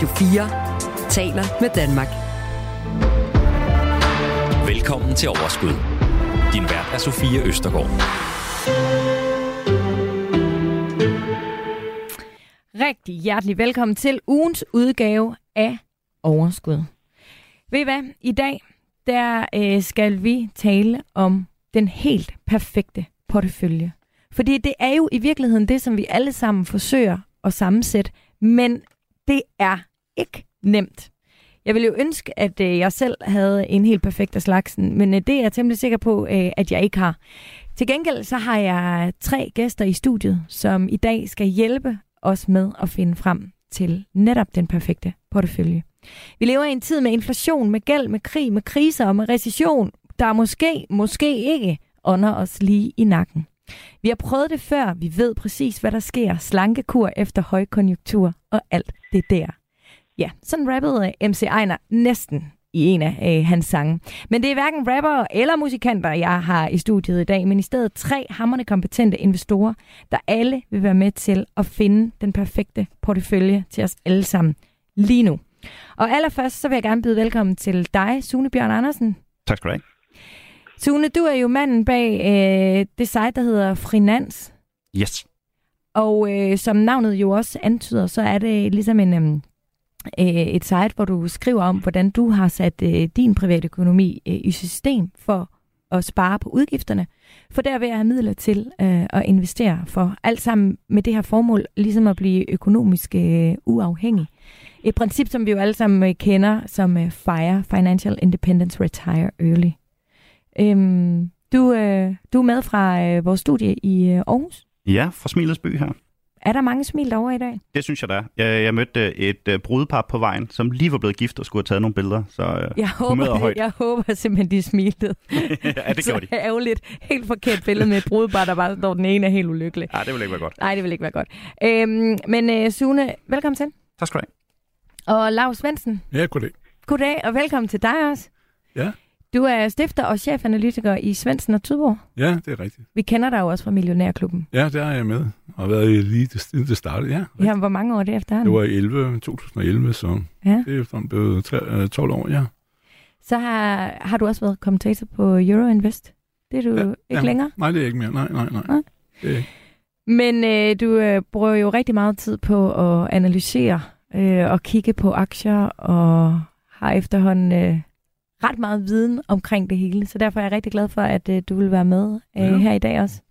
Radio 4 taler med Danmark. Velkommen til Overskud. Din vært er Sofie Østergaard. Rigtig hjertelig velkommen til ugens udgave af Overskud. Ved I hvad? I dag der øh, skal vi tale om den helt perfekte portefølje. Fordi det er jo i virkeligheden det, som vi alle sammen forsøger at sammensætte, men det er ikke nemt. Jeg ville jo ønske, at øh, jeg selv havde en helt perfekt af slagsen, men øh, det er jeg temmelig sikker på, øh, at jeg ikke har. Til gengæld så har jeg tre gæster i studiet, som i dag skal hjælpe os med at finde frem til netop den perfekte portefølje. Vi lever i en tid med inflation, med gæld, med krig, med kriser og med recession, der måske, måske ikke ånder os lige i nakken. Vi har prøvet det før, vi ved præcis, hvad der sker. Slankekur efter højkonjunktur og alt det der. Ja, sådan rappede MC Ejner næsten i en af øh, hans sange. Men det er hverken rapper eller musikanter, jeg har i studiet i dag, men i stedet tre hammerne kompetente investorer, der alle vil være med til at finde den perfekte portefølje til os alle sammen lige nu. Og allerførst så vil jeg gerne byde velkommen til dig, Sune Bjørn Andersen. Tak skal du have. Sune, du er jo manden bag øh, det site, der hedder Frinans. Yes. Og øh, som navnet jo også antyder, så er det ligesom en, øh, Øh, et site, hvor du skriver om, hvordan du har sat øh, din private økonomi øh, i system for at spare på udgifterne, for derved at have midler til øh, at investere for alt sammen med det her formål, ligesom at blive økonomisk øh, uafhængig. Et princip, som vi jo alle sammen øh, kender som øh, FIRE, Financial Independence Retire Early. Øhm, du, øh, du er med fra øh, vores studie i øh, Aarhus. Ja, fra Smilets by her. Er der mange smil derovre i dag? Det synes jeg da. Jeg, jeg mødte et uh, brudepar på vejen, som lige var blevet gift og skulle have taget nogle billeder. Så uh, jeg håber, højt. jeg håber simpelthen, de smilede. ja, det gjorde de. Så ærgerligt. Helt forkert billede med et brudepar, der bare står, den ene er helt ulykkelig. Ja, det vil ikke være godt. Nej, det vil ikke være godt. Øhm, men uh, Sune, velkommen til. Tak skal du have. Og Lars Svendsen. Ja, goddag. Goddag, og velkommen til dig også. Ja. Du er stifter og chefanalytiker i Svendsen og Tydborg. Ja, det er rigtigt. Vi kender dig jo også fra Millionærklubben. Ja, der er jeg med. Og har været i lige det, det startede, ja. Rigtigt. Ja, hvor mange år er det efter? Det var i 11, 2011, så ja. det er efterhånden blevet 12 år, ja. Så har, har du også været kommentator på Euroinvest. Det er du ja, ikke ja. længere? Nej, det er ikke mere. Nej, nej, nej. nej. Det er. Men øh, du øh, bruger jo rigtig meget tid på at analysere øh, og kigge på aktier, og har efterhånden øh, ret meget viden omkring det hele. Så derfor er jeg rigtig glad for, at øh, du vil være med øh, ja. her i dag også.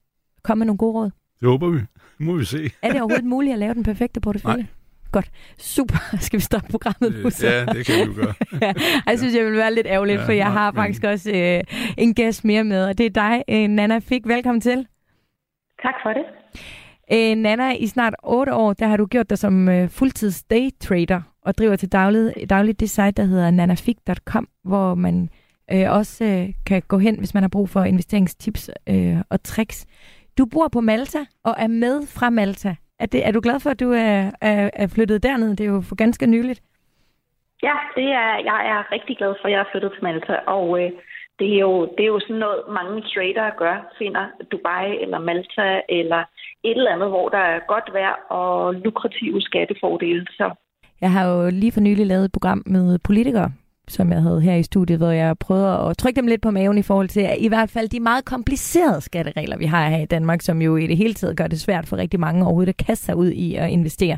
Kom med nogle gode råd. Det håber vi. Det må vi se. Er det overhovedet muligt at lave den perfekte portefølje? Nej. Godt. Super. Skal vi stoppe programmet nu? Så? Ja, det kan vi jo gøre. ja, jeg synes, jeg vil være lidt ærgerligt, ja, for jeg nej, har faktisk men... også øh, en gæst mere med, og det er dig, øh, Nana Fik. Velkommen til. Tak for det. Øh, Nana, i snart otte år, der har du gjort dig som øh, fuldtids daytrader og driver til dagligt, dagligt det site, der hedder nanafik.com, hvor man øh, også øh, kan gå hen, hvis man har brug for investeringstips øh, og tricks. Du bor på Malta og er med fra Malta. Er, det, er du glad for, at du er, er, er flyttet derned? Det er jo for ganske nyligt. Ja, det er, jeg er rigtig glad for, at jeg er flyttet til Malta, og øh, det, er jo, det er jo sådan noget, mange trader gør, finder Dubai eller Malta eller et eller andet, hvor der er godt vejr og lukrative skattefordele. Så. Jeg har jo lige for nylig lavet et program med politikere, som jeg havde her i studiet, hvor jeg prøvede at trykke dem lidt på maven i forhold til at i hvert fald de meget komplicerede skatteregler, vi har her i Danmark, som jo i det hele taget gør det svært for rigtig mange overhovedet at kaste sig ud i at investere.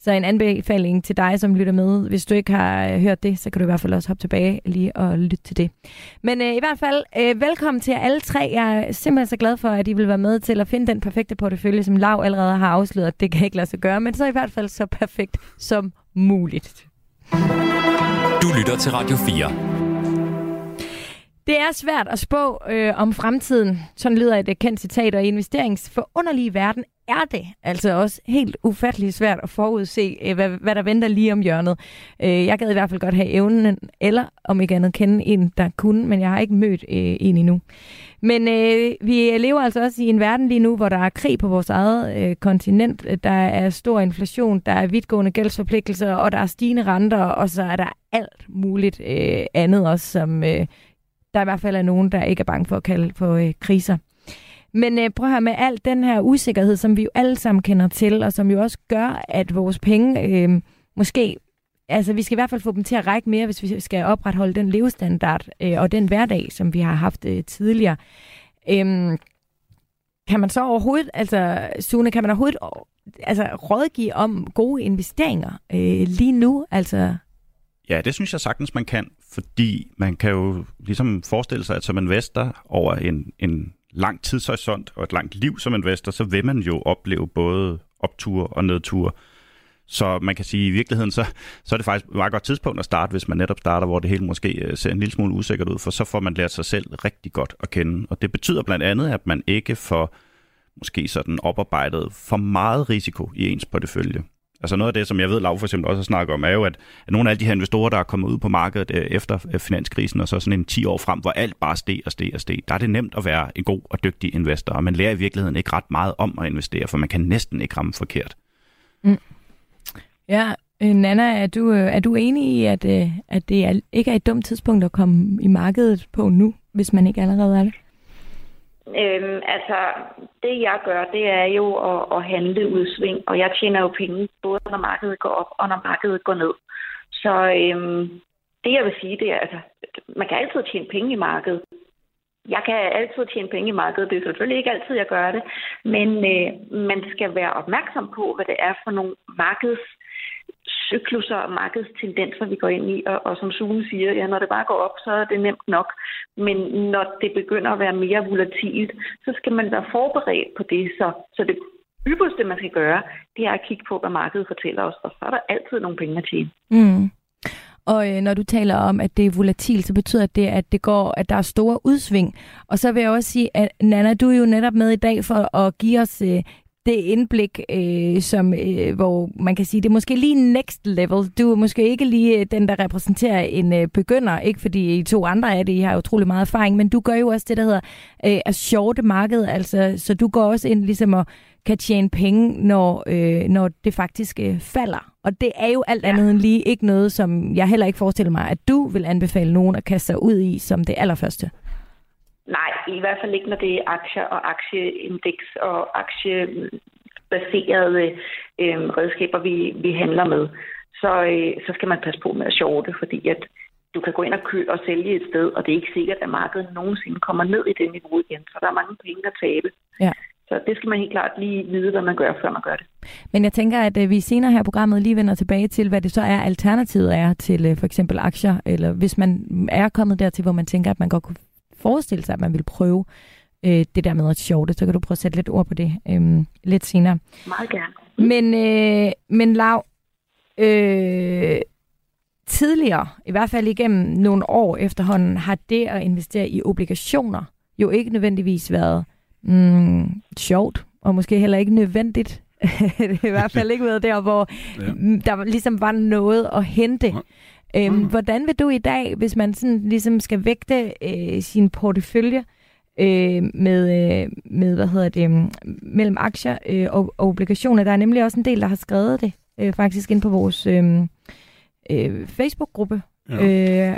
Så en anbefaling til dig, som lytter med. Hvis du ikke har øh, hørt det, så kan du i hvert fald også hoppe tilbage lige og lytte til det. Men øh, i hvert fald, øh, velkommen til alle tre. Jeg er simpelthen så glad for, at I vil være med til at finde den perfekte portefølje, som Lav allerede har afsløret, det kan ikke lade sig gøre, men så i hvert fald så perfekt som muligt. Du lytter til Radio 4. Det er svært at spå øh, om fremtiden. Sådan lyder et øh, kendt citat, og i investeringsforunderlige verden er det altså også helt ufatteligt svært at forudse, øh, hvad, hvad der venter lige om hjørnet. Øh, jeg gad i hvert fald godt have evnen, eller om ikke andet kende en, der kunne, men jeg har ikke mødt øh, en endnu. Men øh, vi lever altså også i en verden lige nu, hvor der er krig på vores eget øh, kontinent. Der er stor inflation, der er vidtgående gældsforpligtelser, og der er stigende renter, og så er der alt muligt øh, andet også, som øh, der i hvert fald er nogen, der ikke er bange for at kalde for øh, kriser. Men øh, prøv at høre med al den her usikkerhed, som vi jo alle sammen kender til, og som jo også gør, at vores penge øh, måske altså, vi skal i hvert fald få dem til at række mere, hvis vi skal opretholde den levestandard øh, og den hverdag, som vi har haft øh, tidligere. Øhm, kan man så overhovedet, altså Sune, kan man overhovedet øh, altså, rådgive om gode investeringer øh, lige nu? Altså, Ja, det synes jeg sagtens, man kan, fordi man kan jo ligesom forestille sig, at som investor over en, en lang tidshorisont og et langt liv som investor, så vil man jo opleve både opture og nedture. Så man kan sige, at i virkeligheden, så, så er det faktisk et meget godt tidspunkt at starte, hvis man netop starter, hvor det hele måske øh, ser en lille smule usikkert ud, for så får man lært sig selv rigtig godt at kende. Og det betyder blandt andet, at man ikke får måske sådan oparbejdet for meget risiko i ens portefølje. Altså noget af det, som jeg ved, Lav for eksempel også har snakket om, er jo, at, nogle af alle de her investorer, der er kommet ud på markedet øh, efter øh, finanskrisen, og så sådan en 10 år frem, hvor alt bare steg og steg og steg, der er det nemt at være en god og dygtig investor, og man lærer i virkeligheden ikke ret meget om at investere, for man kan næsten ikke ramme forkert. Mm ja, øh, Nana, er du, øh, er du enig i, at, øh, at det er, ikke er et dumt tidspunkt at komme i markedet på nu, hvis man ikke allerede er det? Øhm, altså, det jeg gør, det er jo at, at handle udsving, og jeg tjener jo penge, både når markedet går op og når markedet går ned. Så øhm, det jeg vil sige, det er, altså, man kan altid tjene penge i markedet. Jeg kan altid tjene penge i markedet. Det er selvfølgelig ikke altid, jeg gør det. Men øh, man skal være opmærksom på, hvad det er for nogle markeds cykluser og markedstendenser, vi går ind i. Og, og som Sune siger, ja, når det bare går op, så er det nemt nok. Men når det begynder at være mere volatilt, så skal man være forberedt på det. Så, så det ypperste, man skal gøre, det er at kigge på, hvad markedet fortæller os. Og så er der altid nogle penge at tjene. Mm. Og øh, når du taler om, at det er volatilt, så betyder det, at det går, at der er store udsving. Og så vil jeg også sige, at Nana, du er jo netop med i dag for at give os øh, det indblik, øh, som, øh, hvor man kan sige, det er måske lige next level. Du er måske ikke lige øh, den, der repræsenterer en øh, begynder, ikke fordi I to andre er det, I har utrolig meget erfaring, men du gør jo også det, der hedder øh, at shorte marked, altså, så du går også ind ligesom at kan tjene penge, når, øh, når det faktisk øh, falder. Og det er jo alt andet end lige ikke noget, som jeg heller ikke forestiller mig, at du vil anbefale nogen at kaste sig ud i som det allerførste. Nej, i hvert fald ikke, når det er aktier og aktieindeks og aktiebaserede øh, redskaber, vi, vi handler med. Så, øh, så skal man passe på med at shorte, fordi at du kan gå ind og købe og sælge et sted, og det er ikke sikkert, at markedet nogensinde kommer ned i det niveau igen. Så der er mange penge at tabe. Ja. Så det skal man helt klart lige vide, hvad man gør, før man gør det. Men jeg tænker, at øh, vi senere her i programmet lige vender tilbage til, hvad det så er, alternativet er til øh, for eksempel aktier, eller hvis man er kommet dertil, hvor man tænker, at man godt kunne forestille sig, at man vil prøve øh, det der med at det, så kan du prøve at sætte lidt ord på det øh, lidt senere. Meget gerne. Men, øh, men Lav, øh, tidligere, i hvert fald igennem nogle år efterhånden, har det at investere i obligationer jo ikke nødvendigvis været mm, sjovt, og måske heller ikke nødvendigt. det har i hvert fald ikke været der, hvor ja. der ligesom var noget at hente. Ja. Øhm, mm. Hvordan vil du i dag, hvis man sådan ligesom skal vægte øh, sin portefølje øh, med, øh, med, hvad hedder det, mm, mellem aktier øh, og, og obligationer? Der er nemlig også en del, der har skrevet det øh, faktisk ind på vores øh, øh, Facebook-gruppe. Ja. Øh,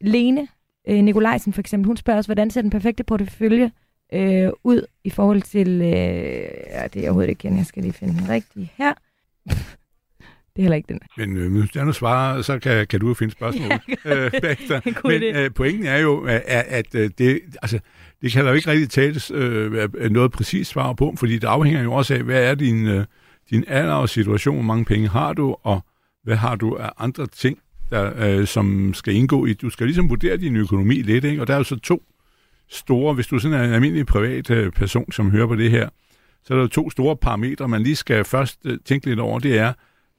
Lene øh, Nikolajsen for eksempel, hun spørger os, hvordan ser den perfekte portefølje øh, ud i forhold til... Øh, ja, det er overhovedet ikke igen, jeg skal lige finde den rigtige her. Er heller ikke den. Men øh, hvis jeg nu svarer, så kan, kan du jo finde spørgsmål ja, øh, bagefter. Men øh, pointen er jo, at, at øh, det, altså, det kan der jo ikke rigtig tales øh, noget præcist svar på, fordi det afhænger jo også af, hvad er din, øh, din alder og situation, hvor mange penge har du, og hvad har du af andre ting, der, øh, som skal indgå i. Du skal ligesom vurdere din økonomi lidt, ikke? og der er jo så to store, hvis du sådan er en almindelig privat øh, person, som hører på det her, så er der jo to store parametre, man lige skal først øh, tænke lidt over. Det er,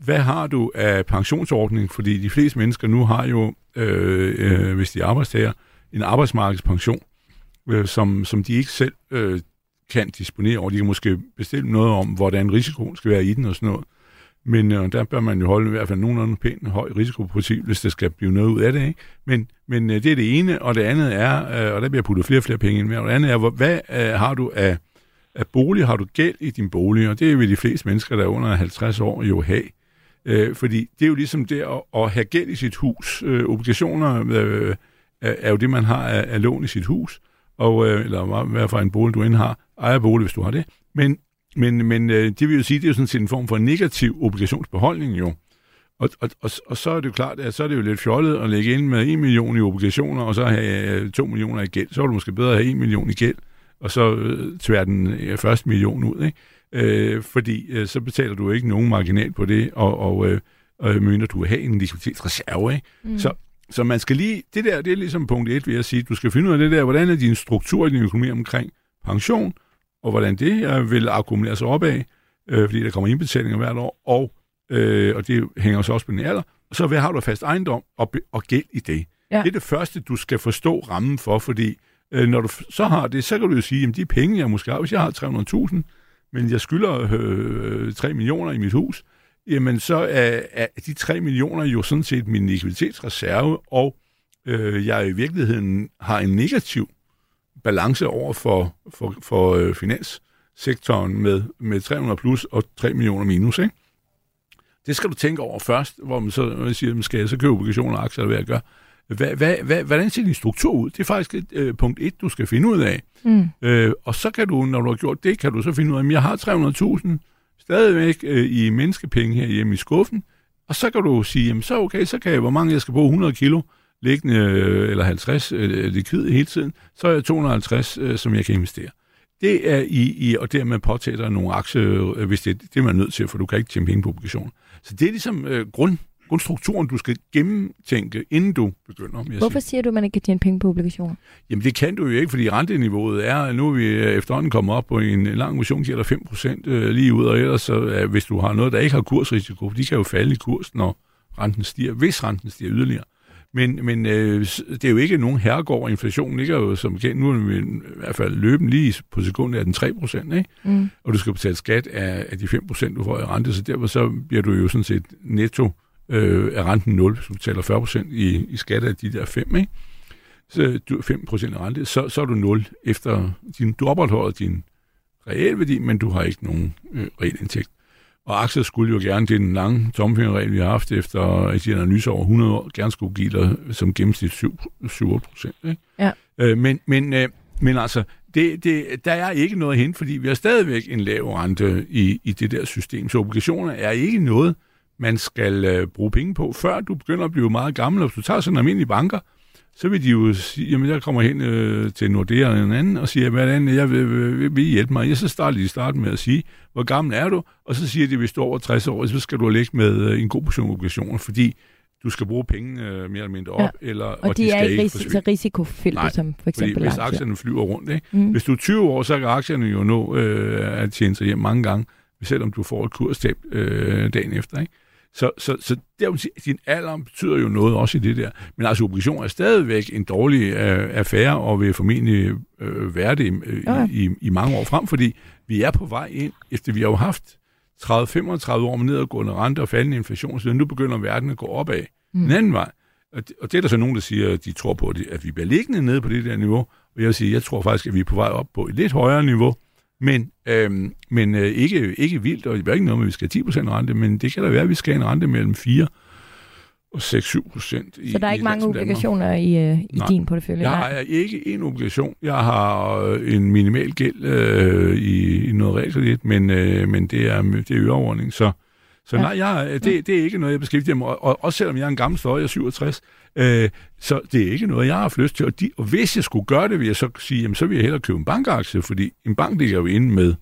hvad har du af pensionsordning? Fordi de fleste mennesker nu har jo, øh, øh, hvis de er arbejdstager, en arbejdsmarkedspension, øh, som, som de ikke selv øh, kan disponere over. De kan måske bestemme noget om, hvordan risikoen skal være i den og sådan noget. Men øh, der bør man jo holde i hvert fald nogenlunde pænt høj risikoprofil, hvis der skal blive noget ud af det. Ikke? Men, men øh, det er det ene, og det andet er, øh, og der bliver puttet flere og flere penge ind med, og det andet er, hvad øh, har du af, af bolig? Har du gæld i din bolig? Og det vil de fleste mennesker, der er under 50 år, jo have. Øh, fordi det er jo ligesom det at, at have gæld i sit hus. Øh, obligationer øh, er jo det, man har af, af lån i sit hus, og, øh, eller hvad for en bolig du end har. Ejerbolig, hvis du har det. Men, men, men øh, det vil jo sige, det er jo sådan set en form for negativ obligationsbeholdning jo. Og, og, og, og så er det jo klart, at så er det jo lidt fjollet at lægge ind med 1 million i obligationer, og så have øh, 2 millioner i gæld. Så er det måske bedre at have 1 million i gæld, og så øh, tvære den øh, første million ud, ikke? Øh, fordi øh, så betaler du ikke nogen marginal på det, og, og øh, øh, mener du have en likviditetsreserve, ikke? Mm. Så, så man skal lige, det der, det er ligesom punkt 1, vil jeg sige, du skal finde ud af det der, hvordan er din struktur i din økonomi omkring pension, og hvordan det vil akkumulere sig opad, øh, fordi der kommer indbetalinger hvert år, og, øh, og det hænger så også på din alder, og så hvad har du fast ejendom og, og gæld i det. Ja. Det er det første, du skal forstå rammen for, fordi øh, når du så har det, så kan du jo sige, at de penge, jeg måske har, hvis jeg har 300.000, men jeg skylder øh, 3 millioner i mit hus, jamen så er, er de 3 millioner jo sådan set min likviditetsreserve, og øh, jeg i virkeligheden har en negativ balance over for, for, for øh, finanssektoren med, med 300 plus og 3 millioner minus. Ikke? Det skal du tænke over først, hvor man så siger, skal jeg så købe obligationer og aktier, eller hvad jeg gør. Hvad, hvad, hvad, hvordan ser din struktur ud? Det er faktisk et, øh, punkt et, du skal finde ud af. Mm. Øh, og så kan du, når du har gjort det, kan du så finde ud af, at jeg har 300.000 stadigvæk øh, i menneskepenge her hjemme i skuffen, og så kan du sige, jamen så okay, så kan jeg, hvor mange jeg skal bruge 100 kilo liggende, øh, eller 50 øh, likvid hele tiden, så er jeg 250, øh, som jeg kan investere. Det er i, i og dermed påtage dig nogle aktier, øh, hvis det, det er man nødt til, for du kan ikke tjene penge på obligationer. Så det er ligesom øh, grund, grundstrukturen, du skal gennemtænke, inden du begynder. Hvorfor sige. siger du, at man ikke kan tjene penge på obligationer? Jamen det kan du jo ikke, fordi renteniveauet er, nu er vi efterhånden kommet op på en lang motion, giver der 5% øh, lige ud, og ellers så, hvis du har noget, der ikke har kursrisiko, de kan jo falde i kurs, når renten stiger, hvis renten stiger yderligere. Men, men øh, det er jo ikke nogen herregård. Inflationen ligger jo som kendt, nu er vi i hvert fald løben lige på sekundet af den 3 procent, ikke? Mm. Og du skal betale skat af, af de 5 procent, du får i rente, så derfor så bliver du jo sådan set netto øh, er renten 0, hvis du betaler 40 procent i, i skat af de der 5, ikke? Så du 5 procent rente, så, så er du 0 efter din, du opretholder din realværdi, men du har ikke nogen øh, reel indtægt. Og aktier skulle jo gerne, det er den lange tomfingerregel, vi har haft efter at de analyser over 100 år, gerne skulle give dig som gennemsnit 7 procent. Ja. Øh, men, men, øh, men altså, det, det, der er ikke noget hen, fordi vi har stadigvæk en lav rente i, i det der system. Så obligationer er ikke noget, man skal øh, bruge penge på, før du begynder at blive meget gammel. Og hvis du tager sådan en almindelig banker, så vil de jo sige, jamen jeg kommer hen øh, til Nordea eller en anden og siger, hvordan jeg vil, vil, vil hjælpe mig. Jeg så starter de starten med at sige, hvor gammel er du? Og så siger de, hvis du er over 60 år, så skal du lægge med øh, en god portion obligationer, fordi du skal bruge penge øh, mere eller mindre op, ja. eller, og, og de, de skal er ikke risi- så risikofyldte, som for eksempel fordi hvis aktier. aktierne flyver rundt, ikke? Mm. hvis du er 20 år, så kan aktierne jo nå øh, at tjene sig hjem mange gange, selvom du får et kurstab øh, dagen efter. Ikke? Så, så, så der, din alder betyder jo noget også i det der. Men altså, obligation er stadigvæk en dårlig øh, affære, og vil formentlig øh, være det øh, okay. i, i, i mange år frem, fordi vi er på vej ind, efter vi har jo haft 30-35 år med nedadgående rente og faldende inflation, så nu begynder verden at gå opad. Mm. En anden vej. Og det, og det er der så nogen, der siger, at de tror på, at vi bliver liggende nede på det der niveau. Og jeg vil sige, jeg tror faktisk, at vi er på vej op på et lidt højere niveau. Men, øhm, men øh, ikke, ikke vildt, og det er ikke noget med, at vi skal have 10% rente, men det kan da være, at vi skal have en rente mellem 4 og 6-7 procent. Så der er ikke mange obligationer i, øh, i Nej. din portefølje? Jeg har ikke en obligation. Jeg har øh, en minimal gæld øh, i, i noget realkredit, men, øh, men det er, det er øreordning, så så ja. nej, jeg, det, det er ikke noget, jeg beskæftiger mig og, og også selvom jeg er en gammel støj, jeg er 67, øh, så det er ikke noget, jeg har lyst til. Og, de, og hvis jeg skulle gøre det, vil jeg så sige, jamen, så vil jeg hellere købe en bankaktie, fordi en bank ligger jo inde med,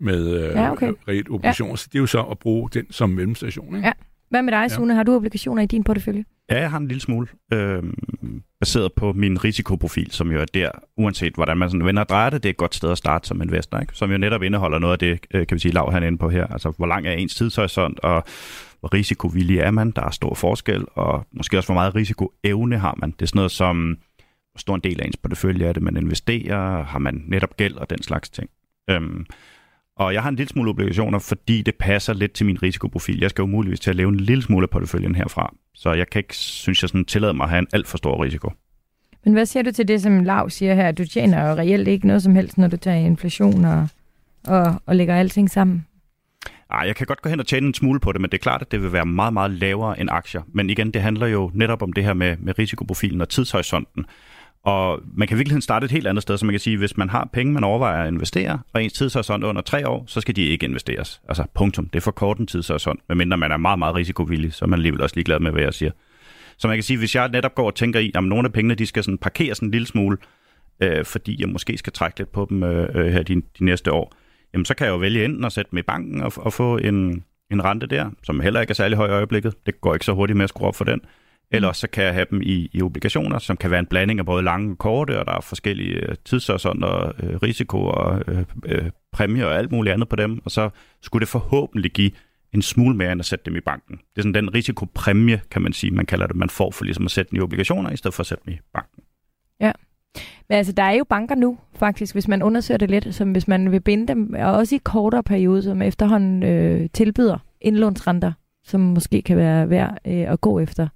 med øh, ja, okay. reelt obligationer, ja. så det er jo så at bruge den som mellemstation. Ikke? Ja. Hvad med dig, Sune? Ja. Har du obligationer i din portefølje? Ja, jeg har en lille smule, øh, baseret på min risikoprofil, som jo er der, uanset hvordan man sådan vender og drejer det, det er et godt sted at starte som investor, ikke? som jo netop indeholder noget af det, øh, kan vi sige, lav han inde på her, altså hvor lang er ens tidshorisont, og hvor risikovillig er man, der er stor forskel, og måske også hvor meget risikoevne har man. Det er sådan noget som, hvor stor en del af ens portefølje er det, man investerer, har man netop gæld og den slags ting. Øhm, og jeg har en lille smule obligationer, fordi det passer lidt til min risikoprofil. Jeg skal jo muligvis til at lave en lille smule af porteføljen herfra. Så jeg kan ikke, synes jeg, sådan, tillade mig at have en alt for stor risiko. Men hvad siger du til det, som Lav siger her? Du tjener jo reelt ikke noget som helst, når du tager inflation og, og, og lægger alting sammen. Ej, jeg kan godt gå hen og tjene en smule på det, men det er klart, at det vil være meget, meget lavere end aktier. Men igen, det handler jo netop om det her med, med risikoprofilen og tidshorisonten. Og man kan virkelig starte et helt andet sted, så man kan sige, hvis man har penge, man overvejer at investere, og ens tidshorisont under tre år, så skal de ikke investeres. Altså punktum. Det er for kort en tidshorisont, medmindre man er meget, meget risikovillig, så er man alligevel også ligeglad med, hvad jeg siger. Så man kan sige, hvis jeg netop går og tænker i, at nogle af pengene, de skal sådan parkeres en lille smule, øh, fordi jeg måske skal trække lidt på dem øh, øh, her de, de næste år, jamen så kan jeg jo vælge enten at sætte dem i banken og, og få en, en rente der, som heller ikke er særlig høj i øjeblikket. Det går ikke så hurtigt med at skrue op for den. Mm. Eller så kan jeg have dem i, i obligationer, som kan være en blanding af både lange og korte, og der er forskellige øh, tidshorisonter, øh, risiko og øh, øh, præmier og alt muligt andet på dem. Og så skulle det forhåbentlig give en smule mere end at sætte dem i banken. Det er sådan den risikopræmie, kan man sige, man kalder det, man får for ligesom at sætte dem i obligationer, i stedet for at sætte dem i banken. Ja. Men altså, der er jo banker nu, faktisk, hvis man undersøger det lidt, som hvis man vil binde dem, og også i kortere periode, som efterhånden øh, tilbyder indlånsrenter, som måske kan være værd øh, at gå efter,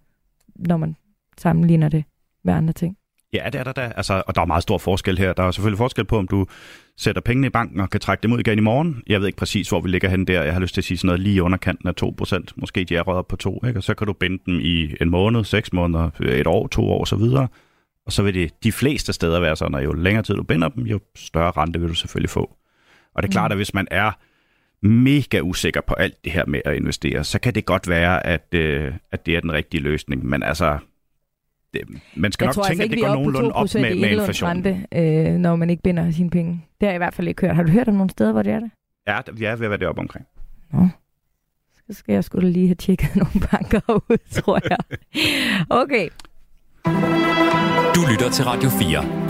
når man sammenligner det med andre ting. Ja, det er der da. Altså, og der er meget stor forskel her. Der er selvfølgelig forskel på, om du sætter pengene i banken og kan trække dem ud igen i morgen. Jeg ved ikke præcis, hvor vi ligger hen der. Jeg har lyst til at sige sådan noget lige under kanten af 2%. Måske de er røget op på 2, ikke? og så kan du binde dem i en måned, seks måneder, et år, to år osv. Og så vil det de fleste steder være sådan, at jo længere tid du binder dem, jo større rente vil du selvfølgelig få. Og det er klart, mm. at hvis man er mega usikker på alt det her med at investere, så kan det godt være, at, øh, at det er den rigtige løsning. Men altså, det, man skal jeg nok tror tænke, altså at det går nogenlunde op med, med inflationen. øh, når man ikke binder sine penge. Det har jeg i hvert fald ikke hørt. Har du hørt om nogle steder, hvor det er det? Ja, vi er ved at være deroppe omkring. Nå. Så skal jeg skulle lige have tjekket nogle banker ud, tror jeg. Okay. Du lytter til Radio 4.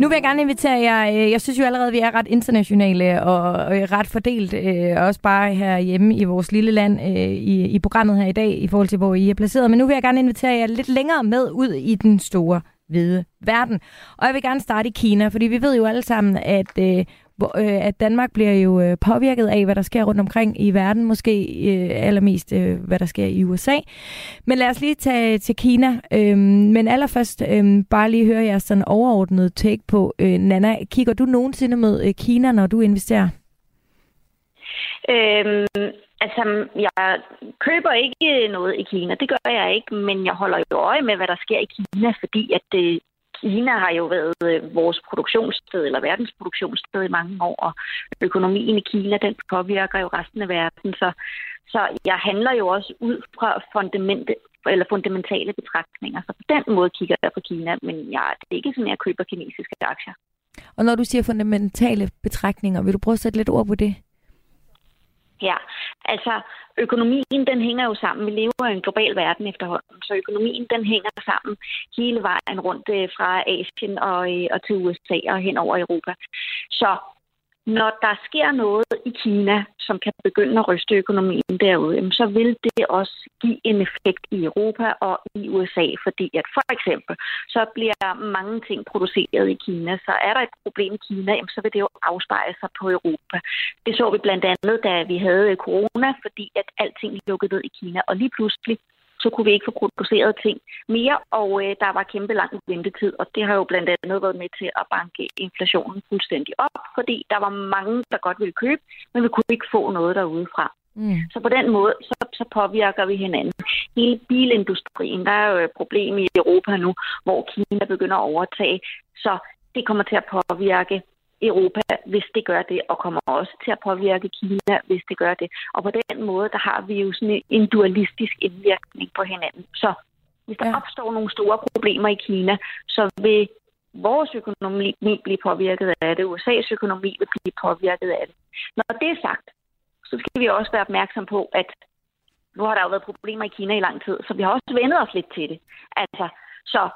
Nu vil jeg gerne invitere jer. Øh, jeg synes jo allerede, at vi er ret internationale og ret fordelt. Øh, også bare herhjemme i vores lille land øh, i, i programmet her i dag, i forhold til, hvor I er placeret. Men nu vil jeg gerne invitere jer lidt længere med ud i den store hvide verden. Og jeg vil gerne starte i Kina, fordi vi ved jo alle sammen, at øh, hvor, øh, at Danmark bliver jo øh, påvirket af, hvad der sker rundt omkring i verden, måske øh, allermest, øh, hvad der sker i USA. Men lad os lige tage til Kina. Øh, men allerførst øh, bare lige høre jeres sådan overordnede take på. Øh, Nana, kigger du nogensinde med øh, Kina, når du investerer? Øhm, altså, jeg køber ikke noget i Kina. Det gør jeg ikke, men jeg holder jo øje med, hvad der sker i Kina, fordi at det, Kina har jo været øh, vores produktionssted, eller verdens produktionssted i mange år, og økonomien i Kina, den påvirker jo resten af verden. Så, så jeg handler jo også ud fra fundamente, eller fundamentale betragtninger. Så på den måde kigger jeg på Kina, men jeg, det er ikke sådan, at jeg køber kinesiske aktier. Og når du siger fundamentale betragtninger, vil du prøve at sætte lidt ord på det? Ja, altså økonomien den hænger jo sammen. Vi lever i en global verden efterhånden, så økonomien den hænger sammen hele vejen rundt øh, fra Asien og, øh, og til USA og hen over Europa. Så når der sker noget i Kina, som kan begynde at ryste økonomien derude, så vil det også give en effekt i Europa og i USA, fordi at for eksempel, så bliver mange ting produceret i Kina. Så er der et problem i Kina, så vil det jo afspejle sig på Europa. Det så vi blandt andet, da vi havde corona, fordi at alting lukkede ned i Kina, og lige pludselig så kunne vi ikke få produceret ting mere, og øh, der var kæmpe lang ventetid, og det har jo blandt andet været med til at banke inflationen fuldstændig op, fordi der var mange, der godt ville købe, men vi kunne ikke få noget derudefra. Mm. Så på den måde, så, så påvirker vi hinanden. Hele bilindustrien, der er jo et problem i Europa nu, hvor Kina begynder at overtage, så det kommer til at påvirke Europa, hvis det gør det, og kommer også til at påvirke Kina, hvis det gør det. Og på den måde, der har vi jo sådan en dualistisk indvirkning på hinanden. Så hvis der ja. opstår nogle store problemer i Kina, så vil vores økonomi blive påvirket af det, USA's økonomi vil blive påvirket af det. Når det er sagt, så skal vi også være opmærksom på, at nu har der jo været problemer i Kina i lang tid, så vi har også vendet os lidt til det. Altså, så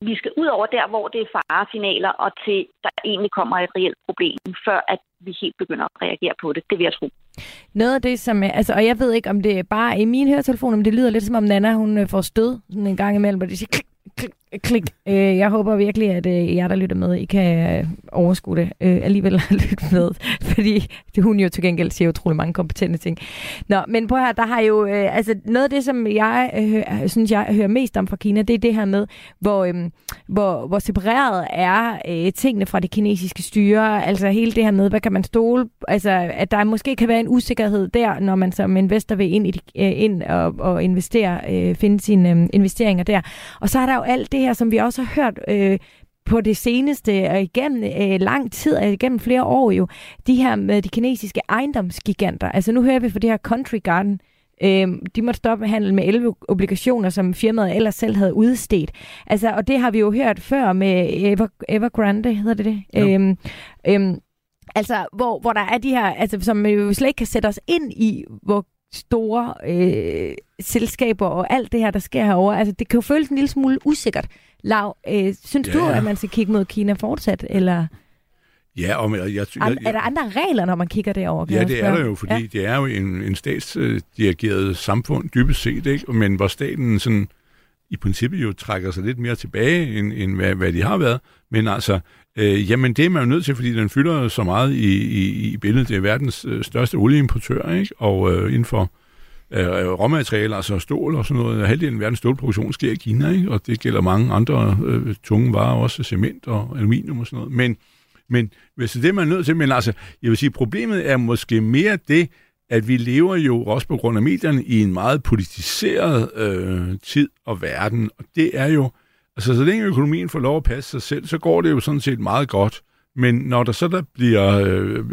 vi skal ud over der, hvor det er faresignaler, og til der egentlig kommer et reelt problem, før at vi helt begynder at reagere på det. Det vil jeg tro. Noget af det, som... Altså, og jeg ved ikke, om det er bare i min høretelefon, om det lyder lidt som om Nana, hun øh, får stød sådan en gang imellem, hvor det siger klik, klik, klik. Øh, jeg håber virkelig, at øh, jer, der lytter med, I kan øh, overskue det øh, alligevel at lytte med, fordi det, hun jo til gengæld siger utrolig mange kompetente ting. Nå, men på her, der har jo, øh, altså noget af det, som jeg øh, øh, synes, jeg hører mest om fra Kina, det er det her med, hvor, øh, hvor, hvor separeret er øh, tingene fra det kinesiske styre, altså hele det her med, hvad kan man stole, altså at der måske kan være en usikkerhed der, når man som investor vil ind, i øh, ind og, og investere, øh, finde sine øh, investeringer der. Og så er der jo alt det her, som vi også har hørt øh, på det seneste, og igennem øh, lang tid, og igennem flere år jo, de her med de kinesiske ejendomsgiganter. Altså nu hører vi for det her Country Garden, øh, de måtte stoppe handel med 11 obligationer, som firmaet ellers selv havde udstedt. Altså, og det har vi jo hørt før med Ever, Evergrande, hedder det det? Øhm, øhm, altså, hvor, hvor der er de her, altså, som vi jo slet ikke kan sætte os ind i, hvor store øh, selskaber og alt det her, der sker herovre. Altså, det kan jo føles en lille smule usikkert. Lav, øh, synes ja. du, at man skal kigge mod Kina fortsat, eller... Ja, og jeg, jeg, jeg, er der andre regler, når man kigger derover? Ja, det er der jo, fordi ja. det er jo en, en statsdirigeret samfund, dybest set, ikke? men hvor staten sådan, i princippet jo trækker sig lidt mere tilbage, end, end hvad, hvad de har været. Men altså, øh, jamen det er man jo nødt til, fordi den fylder så meget i, i, i billedet. Det er verdens øh, største olieimportør, ikke? og øh, inden for øh, råmaterialer, altså stål og sådan noget. Halvdelen af verdens stålproduktion sker i Kina, ikke? og det gælder mange andre øh, tunge varer, også cement og aluminium og sådan noget. Men men hvis det er det, man er nødt til, men altså, jeg vil sige, problemet er måske mere det, at vi lever jo også på grund af medierne i en meget politiseret øh, tid og verden, og det er jo, altså så længe økonomien får lov at passe sig selv, så går det jo sådan set meget godt. Men når der så der bliver øh,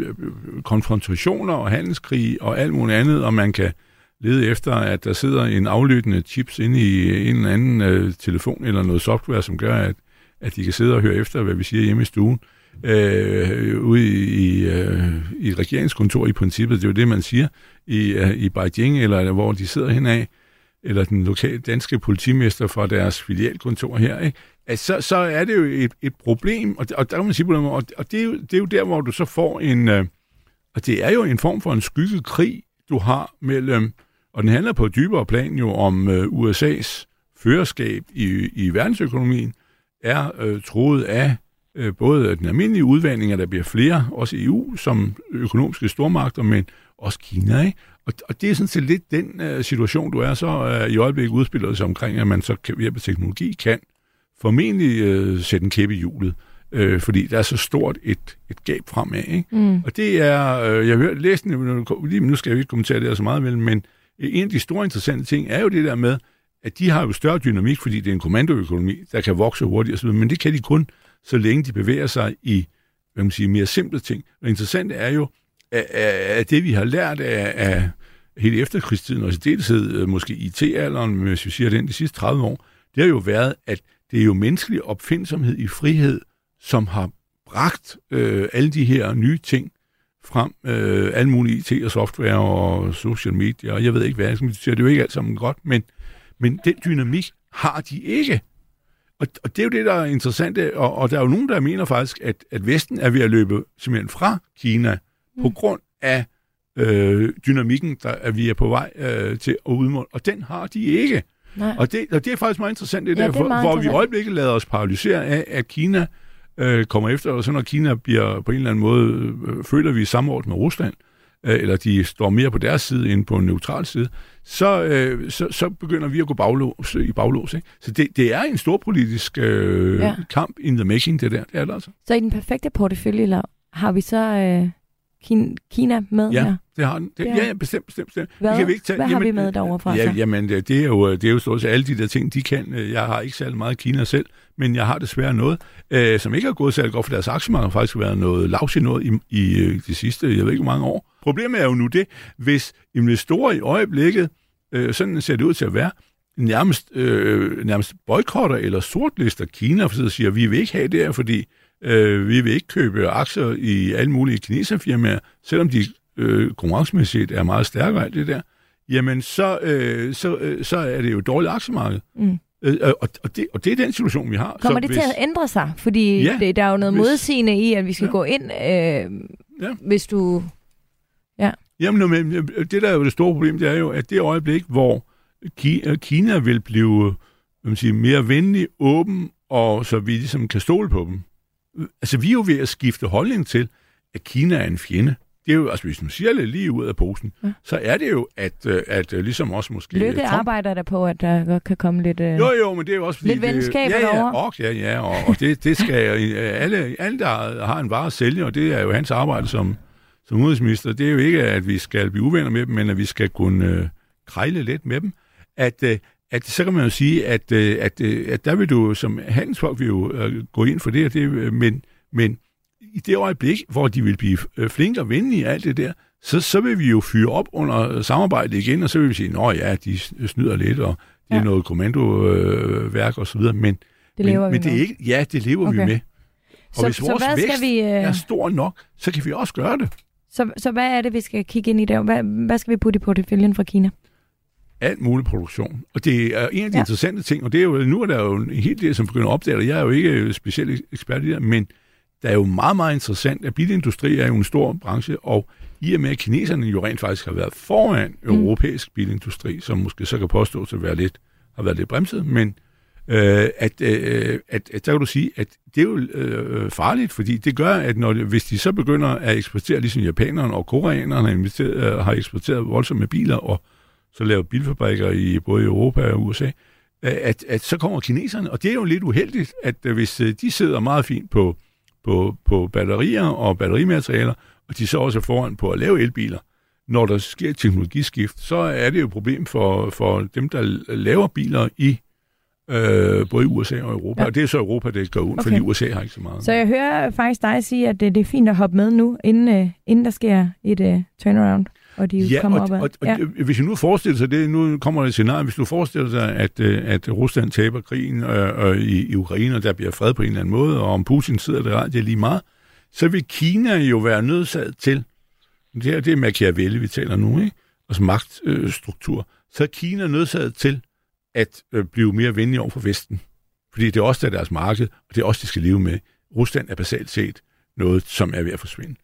konfrontationer og handelskrig og alt muligt andet, og man kan lede efter, at der sidder en aflyttende chips inde i en eller anden øh, telefon eller noget software, som gør, at, at de kan sidde og høre efter, hvad vi siger hjemme i stuen, øh, ude i, øh, i et regeringskontor i princippet. Det er jo det, man siger i, øh, i Beijing, eller hvor de sidder henad, eller den lokale danske politimester fra deres filialkontor her, ikke? Altså, så, så er det jo et, et problem, og, og der kan man sige, og, og det, er jo, det er jo der, hvor du så får en, øh, og det er jo en form for en skyggekrig, du har mellem, og den handler på et dybere plan jo om øh, USA's førerskab i, i verdensøkonomien, er øh, troet af øh, både den almindelige udvandring, at der bliver flere, også i EU, som økonomiske stormagter, men også Kina. Ikke? Og, og det er sådan set lidt den uh, situation, du er så uh, i øjeblikket udspiller sig omkring, at man så ved hjælp af teknologi kan formentlig uh, sætte en kæppe i hjulet, uh, fordi der er så stort et, et gab fremad. Ikke? Mm. Og det er, uh, jeg har læst lige nu skal jeg ikke kommentere det så meget, men en af de store interessante ting er jo det der med, at de har jo større dynamik, fordi det er en kommandoøkonomi, der kan vokse hurtigt osv., men det kan de kun, så længe de bevæger sig i hvad man siger, mere simple ting. Og interessant er jo, af, af det vi har lært af, af hele efterkrigstiden, og i deltid øh, måske IT-alderen, hvis vi siger den de sidste 30 år, det har jo været, at det er jo menneskelig opfindsomhed i frihed, som har bragt øh, alle de her nye ting frem, øh, alle mulige IT og software og social media, og jeg ved ikke hvad, jeg siger, det er jo ikke alt sammen godt, men, men den dynamik har de ikke. Og, og det er jo det, der er interessant, og, og der er jo nogen, der mener faktisk, at, at Vesten er ved at løbe simpelthen fra Kina mm. på grund af øh, dynamikken, der er vi er på vej øh, til at udmåle, og den har de ikke. Og det, og det er faktisk meget interessant, det ja, der, det hvor, hvor vi i øjeblikket lader os paralysere af, at Kina øh, kommer efter, og så når Kina bliver på en eller anden måde, øh, føler vi samordnet med Rusland, øh, eller de står mere på deres side end på en neutral side, så, øh, så, så begynder vi at gå baglås, i baglås. Ikke? Så det, det er en stor politisk øh, ja. kamp in the making, det der. Det er det altså. Så i den perfekte portefølje, har vi så øh, Kina med ja, her? det har den. Det, ja, ja, bestemt, bestemt. bestemt. Hvad, det kan vi ikke tage, Hvad jamen, har vi med derovre fra? Ja, jamen, det er jo, det er jo stort set alle de der ting, de kan. Jeg har ikke særlig meget Kina selv, men jeg har desværre noget, øh, som ikke har gået særlig godt, for deres aktiemarked har faktisk været noget lavs i noget i, i øh, de sidste, jeg ved ikke hvor mange år. Problemet er jo nu det, hvis investorer i øjeblikket, øh, sådan ser det ud til at være, nærmest, øh, nærmest boykotter eller sortlister Kina, for så siger, vi vil ikke have det her, fordi øh, vi vil ikke købe aktier i alle mulige kineserfirmaer, selvom de øh, konkurrencemæssigt er meget stærkere alt det der, jamen så, øh, så, øh, så er det jo et dårligt aktiemarked. Mm. Øh, og, og, det, og det er den situation, vi har. Kommer så det hvis, til at ændre sig? Fordi ja, det, der er jo noget hvis, modsigende i, at vi skal ja, gå ind, øh, ja. hvis du Ja. Jamen, men, det der er jo det store problem, det er jo, at det øjeblik, hvor Kina vil blive man siger, mere venlig, åben, og så vi ligesom kan stole på dem. Altså, vi er jo ved at skifte holdning til, at Kina er en fjende. Det er jo, altså hvis man siger det lige ud af posen, ja. så er det jo, at, øh, at øh, ligesom også måske... Lykke Trump, arbejder der på, at der godt kan komme lidt... Jo, jo, men det er jo også... Fordi lidt venskab ja, ja, og, ja, ja, og, og det, det skal alle, alle, der har en vare at sælge, og det er jo hans arbejde som, som udenrigsminister, det er jo ikke, at vi skal blive uvenner med dem, men at vi skal kunne øh, krejle lidt med dem. At, øh, at så kan man jo sige, at, øh, at, øh, at der vil du som handelsfolk vil jo øh, gå ind for det, og det men, men i det øjeblik, hvor de vil blive flinke og venlige alt det der, så, så vil vi jo fyre op under samarbejdet igen, og så vil vi sige, at ja, de snyder lidt, og det ja. er noget kommandoværk og så videre, men, det lever men, vi men det er ikke, ja, det lever okay. vi med. Og så, hvis vores så hvad vækst skal vi, uh... er stor nok, så kan vi også gøre det. Så, så hvad er det, vi skal kigge ind i der? Hvad, hvad skal vi putte i porteføljen fra Kina? Alt mulig produktion. Og det er en af de ja. interessante ting, og det er jo, nu er der jo en hel del, som begynder at opdage det. Jeg er jo ikke specielt ekspert i det, men der er jo meget, meget interessant, at bilindustri er jo en stor branche, og i og med, at kineserne jo rent faktisk har været foran mm. europæisk bilindustri, som måske så kan påstås at være lidt, har været lidt bremset, men øh, at, øh, at, at der kan du sige, at det er jo øh, farligt, fordi det gør, at når, hvis de så begynder at eksportere, ligesom japanerne og koreanerne har, øh, har eksporteret voldsomt med biler, og så laver bilfabrikker i både Europa og USA, at, at så kommer kineserne, og det er jo lidt uheldigt, at øh, hvis øh, de sidder meget fint på, på, på batterier og batterimaterialer, og de så også er foran på at lave elbiler, når der sker et teknologiskift, så er det jo et problem for, for dem, der laver biler i øh, både i USA og Europa. Ja. Og det er så Europa, det går ud, okay. fordi USA har ikke så meget. Så jeg hører faktisk dig sige, at det, er fint at hoppe med nu, inden, øh, inden der sker et uh, turnaround og de ja, kommer og, op af. Og, og, ja. hvis jeg nu forestiller sig det, nu kommer der et scenarie, hvis du forestiller sig, at, øh, at Rusland taber krigen øh, øh, i, i Ukraine, og der bliver fred på en eller anden måde, og om Putin sidder der, det er lige meget, så vil Kina jo være nødsaget til, det her det er Machiavelli, vi taler nu, ikke? altså magtstruktur, øh, så er Kina nødsaget til at øh, blive mere venlig over for Vesten. Fordi det er også der deres marked, og det er også de skal leve med. Rusland er basalt set noget, som er ved at forsvinde.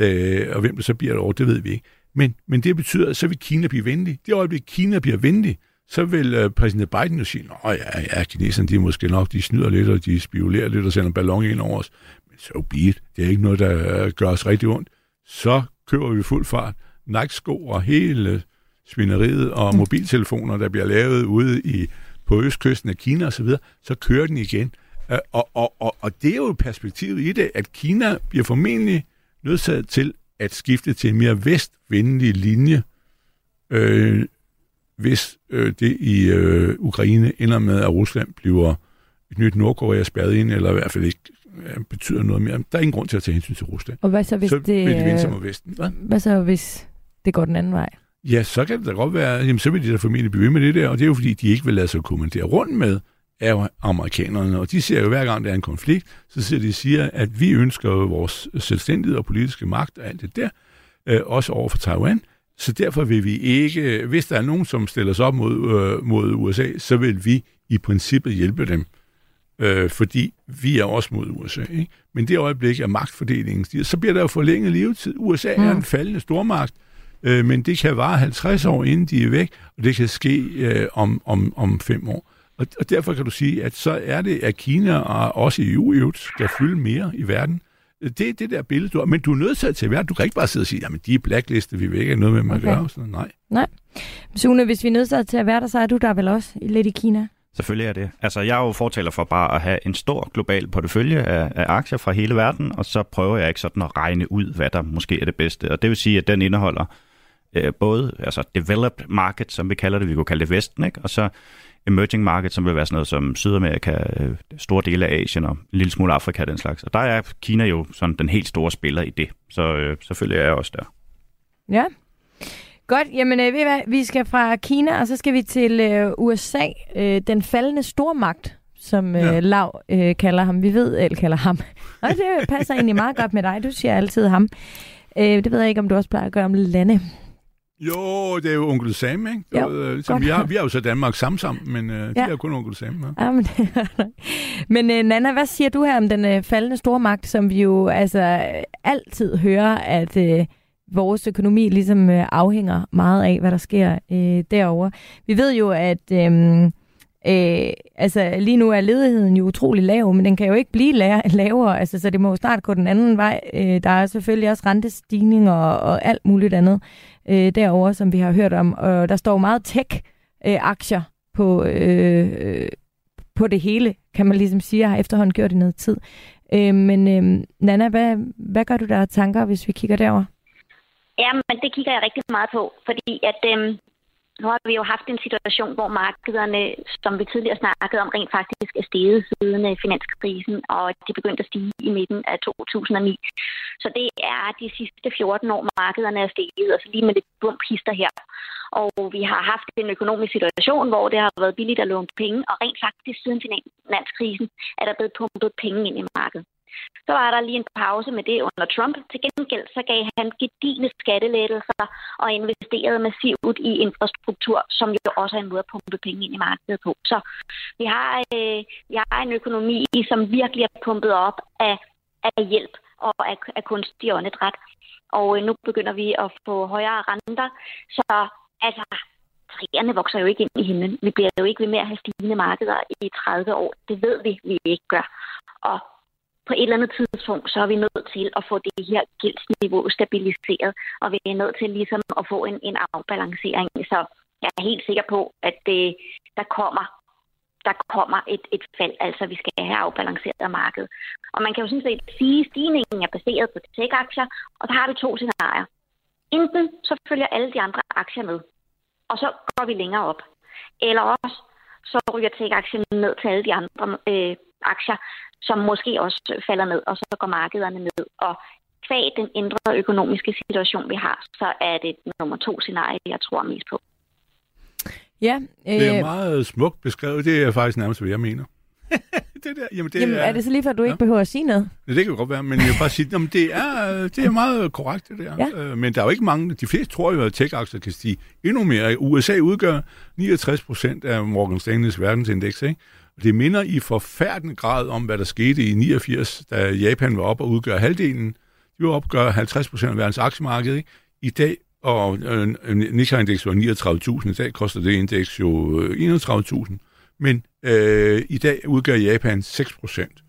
Øh, og hvem det så bliver over, det ved vi ikke. Men, men det betyder, at så vil Kina blive venlig. Det øjeblik, Kina bliver venlig, så vil øh, præsident Biden jo sige, at ja, ja, kineserne, de er måske nok, de snyder lidt, og de spiolerer lidt og sender ballon ind over os. Men så be it. Det er ikke noget, der øh, gør os rigtig ondt. Så kører vi fuld fart. Nike-sko og hele svineriet og mm. mobiltelefoner, der bliver lavet ude i, på østkysten af Kina osv., så, så kører den igen. Øh, og, og, og, og det er jo perspektivet i det, at Kina bliver formentlig nødsaget til at skifte til en mere vestvenlig linje, øh, hvis øh, det i øh, Ukraine ender med, at Rusland bliver et nyt Nordkorea spærret ind, eller i hvert fald ikke øh, betyder noget mere. Der er ingen grund til at tage hensyn til Rusland. Og hvad så, hvis så det... vil de vende sig mod Vesten. Hvad? hvad så, hvis det går den anden vej? Ja, så kan det da godt være, jamen så vil de da formentlig blive ved med det der, og det er jo fordi, de ikke vil lade sig kommentere rundt med, er jo amerikanerne, og de ser jo hver gang, der er en konflikt, så siger de siger, at vi ønsker vores selvstændighed og politiske magt og alt det der, øh, også over for Taiwan. Så derfor vil vi ikke, hvis der er nogen, som stiller sig op mod, øh, mod USA, så vil vi i princippet hjælpe dem, øh, fordi vi er også mod USA. Ikke? Men det øjeblik, at magtfordelingen stiger, så bliver der jo forlænget levetid. USA mm. er en faldende stormagt, øh, men det kan vare 50 år, inden de er væk, og det kan ske øh, om, om, om fem år. Og, og derfor kan du sige, at så er det, at Kina og også EU skal fylde mere i verden. Det er det der billede, du har. Men du er nødt til at være. Du kan ikke bare sidde og sige, at de er blacklistet, vi vil ikke have noget med dem okay. at gøre. Sådan, nej. Nej. Sune, hvis vi er nødt til at være der, så er du der vel også lidt i Kina? Selvfølgelig er det. Altså, jeg er jo fortaler for bare at have en stor global portefølje af, af aktier fra hele verden, og så prøver jeg ikke sådan at regne ud, hvad der måske er det bedste. Og det vil sige, at den indeholder øh, både altså developed market, som vi kalder det, vi kunne kalde det Vesten, ikke? og så emerging market, som vil være sådan noget som Sydamerika, øh, store dele af Asien og en lille smule Afrika den slags. Og der er Kina jo sådan den helt store spiller i det. Så øh, selvfølgelig er jeg også der. Ja. Godt, jamen øh, ved hvad? vi skal fra Kina, og så skal vi til øh, USA, øh, den faldende stormagt, som øh, ja. Lav øh, kalder ham. Vi ved, eller kalder ham. Og det passer egentlig meget godt med dig, du siger altid ham. Øh, det ved jeg ikke, om du også plejer at gøre om lande. Jo, det er jo onkel Sam, ikke? Jo, øh, som vi, har, vi har jo så Danmark sammen sammen, men øh, ja. det er jo kun onkel Sam. Ja. Ja, men men uh, Nana, hvad siger du her om den uh, faldende stormagt, som vi jo altså altid hører, at uh, vores økonomi ligesom uh, afhænger meget af, hvad der sker uh, derover. Vi ved jo, at uh, Øh, altså lige nu er ledigheden jo utrolig lav, men den kan jo ikke blive lavere, altså, så det må jo snart gå den anden vej. Øh, der er selvfølgelig også rentestigninger og, og alt muligt andet øh, derover, som vi har hørt om. Og der står meget tech-aktier på, øh, på det hele, kan man ligesom sige. Jeg har efterhånden gjort det noget tid. Øh, men øh, Nana, hvad, hvad gør du der tanker, hvis vi kigger derover? Ja, men det kigger jeg rigtig meget på, fordi at øh, nu har vi jo haft en situation, hvor markederne, som vi tidligere snakkede om, rent faktisk er steget siden øh, finanskrisen, og de begyndte at stige i midten af 2009. Så det er de sidste 14 år, markederne er steget, og så lige med lidt bump hister her. Og vi har haft en økonomisk situation, hvor det har været billigt at låne penge, og rent faktisk siden finanskrisen er der blevet pumpet penge ind i markedet. Så var der lige en pause med det under Trump. Til gengæld så gav han gedigende skattelettelser og investerede massivt i infrastruktur, som jo også er en måde at pumpe penge ind i markedet på. Så vi har, øh, vi har en økonomi, som virkelig er pumpet op af, af hjælp og af, af kunstig åndedræt. Og øh, nu begynder vi at få højere renter. Så altså, træerne vokser jo ikke ind i himlen. Vi bliver jo ikke ved med at have stigende markeder i 30 år. Det ved vi, vi ikke gør. Og på et eller andet tidspunkt, så er vi nødt til at få det her gældsniveau stabiliseret, og vi er nødt til ligesom at få en, en afbalancering. Så jeg er helt sikker på, at det, der kommer der kommer et, et fald, altså vi skal have afbalanceret markedet. Og man kan jo sådan set sige, at stigningen er baseret på tech-aktier, og så har vi to scenarier. Enten så følger alle de andre aktier med, og så går vi længere op. Eller også så ryger tech-aktien ned til alle de andre øh, aktier, som måske også falder ned, og så går markederne ned. Og kvæg den ændrede økonomiske situation, vi har, så er det nummer to scenarie, jeg tror mest på. Ja, øh... Det er meget smukt beskrevet. Det er faktisk nærmest, hvad jeg mener. det der, jamen, det jamen er, er det så lige for, at du ja. ikke behøver at sige noget? Ja, det kan godt være, men jeg vil bare sige, jamen, det, er, det er meget korrekt, det der. Ja. Øh, men der er jo ikke mange, de fleste tror jo, at tech-aktier kan stige endnu mere. USA udgør 69 procent af Morgan Stanleys verdensindeks, ikke? Det minder i forfærdende grad om, hvad der skete i 89, da Japan var op og udgør halvdelen. De var opgør 50 procent af verdens aktiemarked. Ikke? I dag, og øh, Nikkei-indeks var 39.000, i dag koster det indeks jo øh, 31.000. Men øh, i dag udgør Japan 6 procent.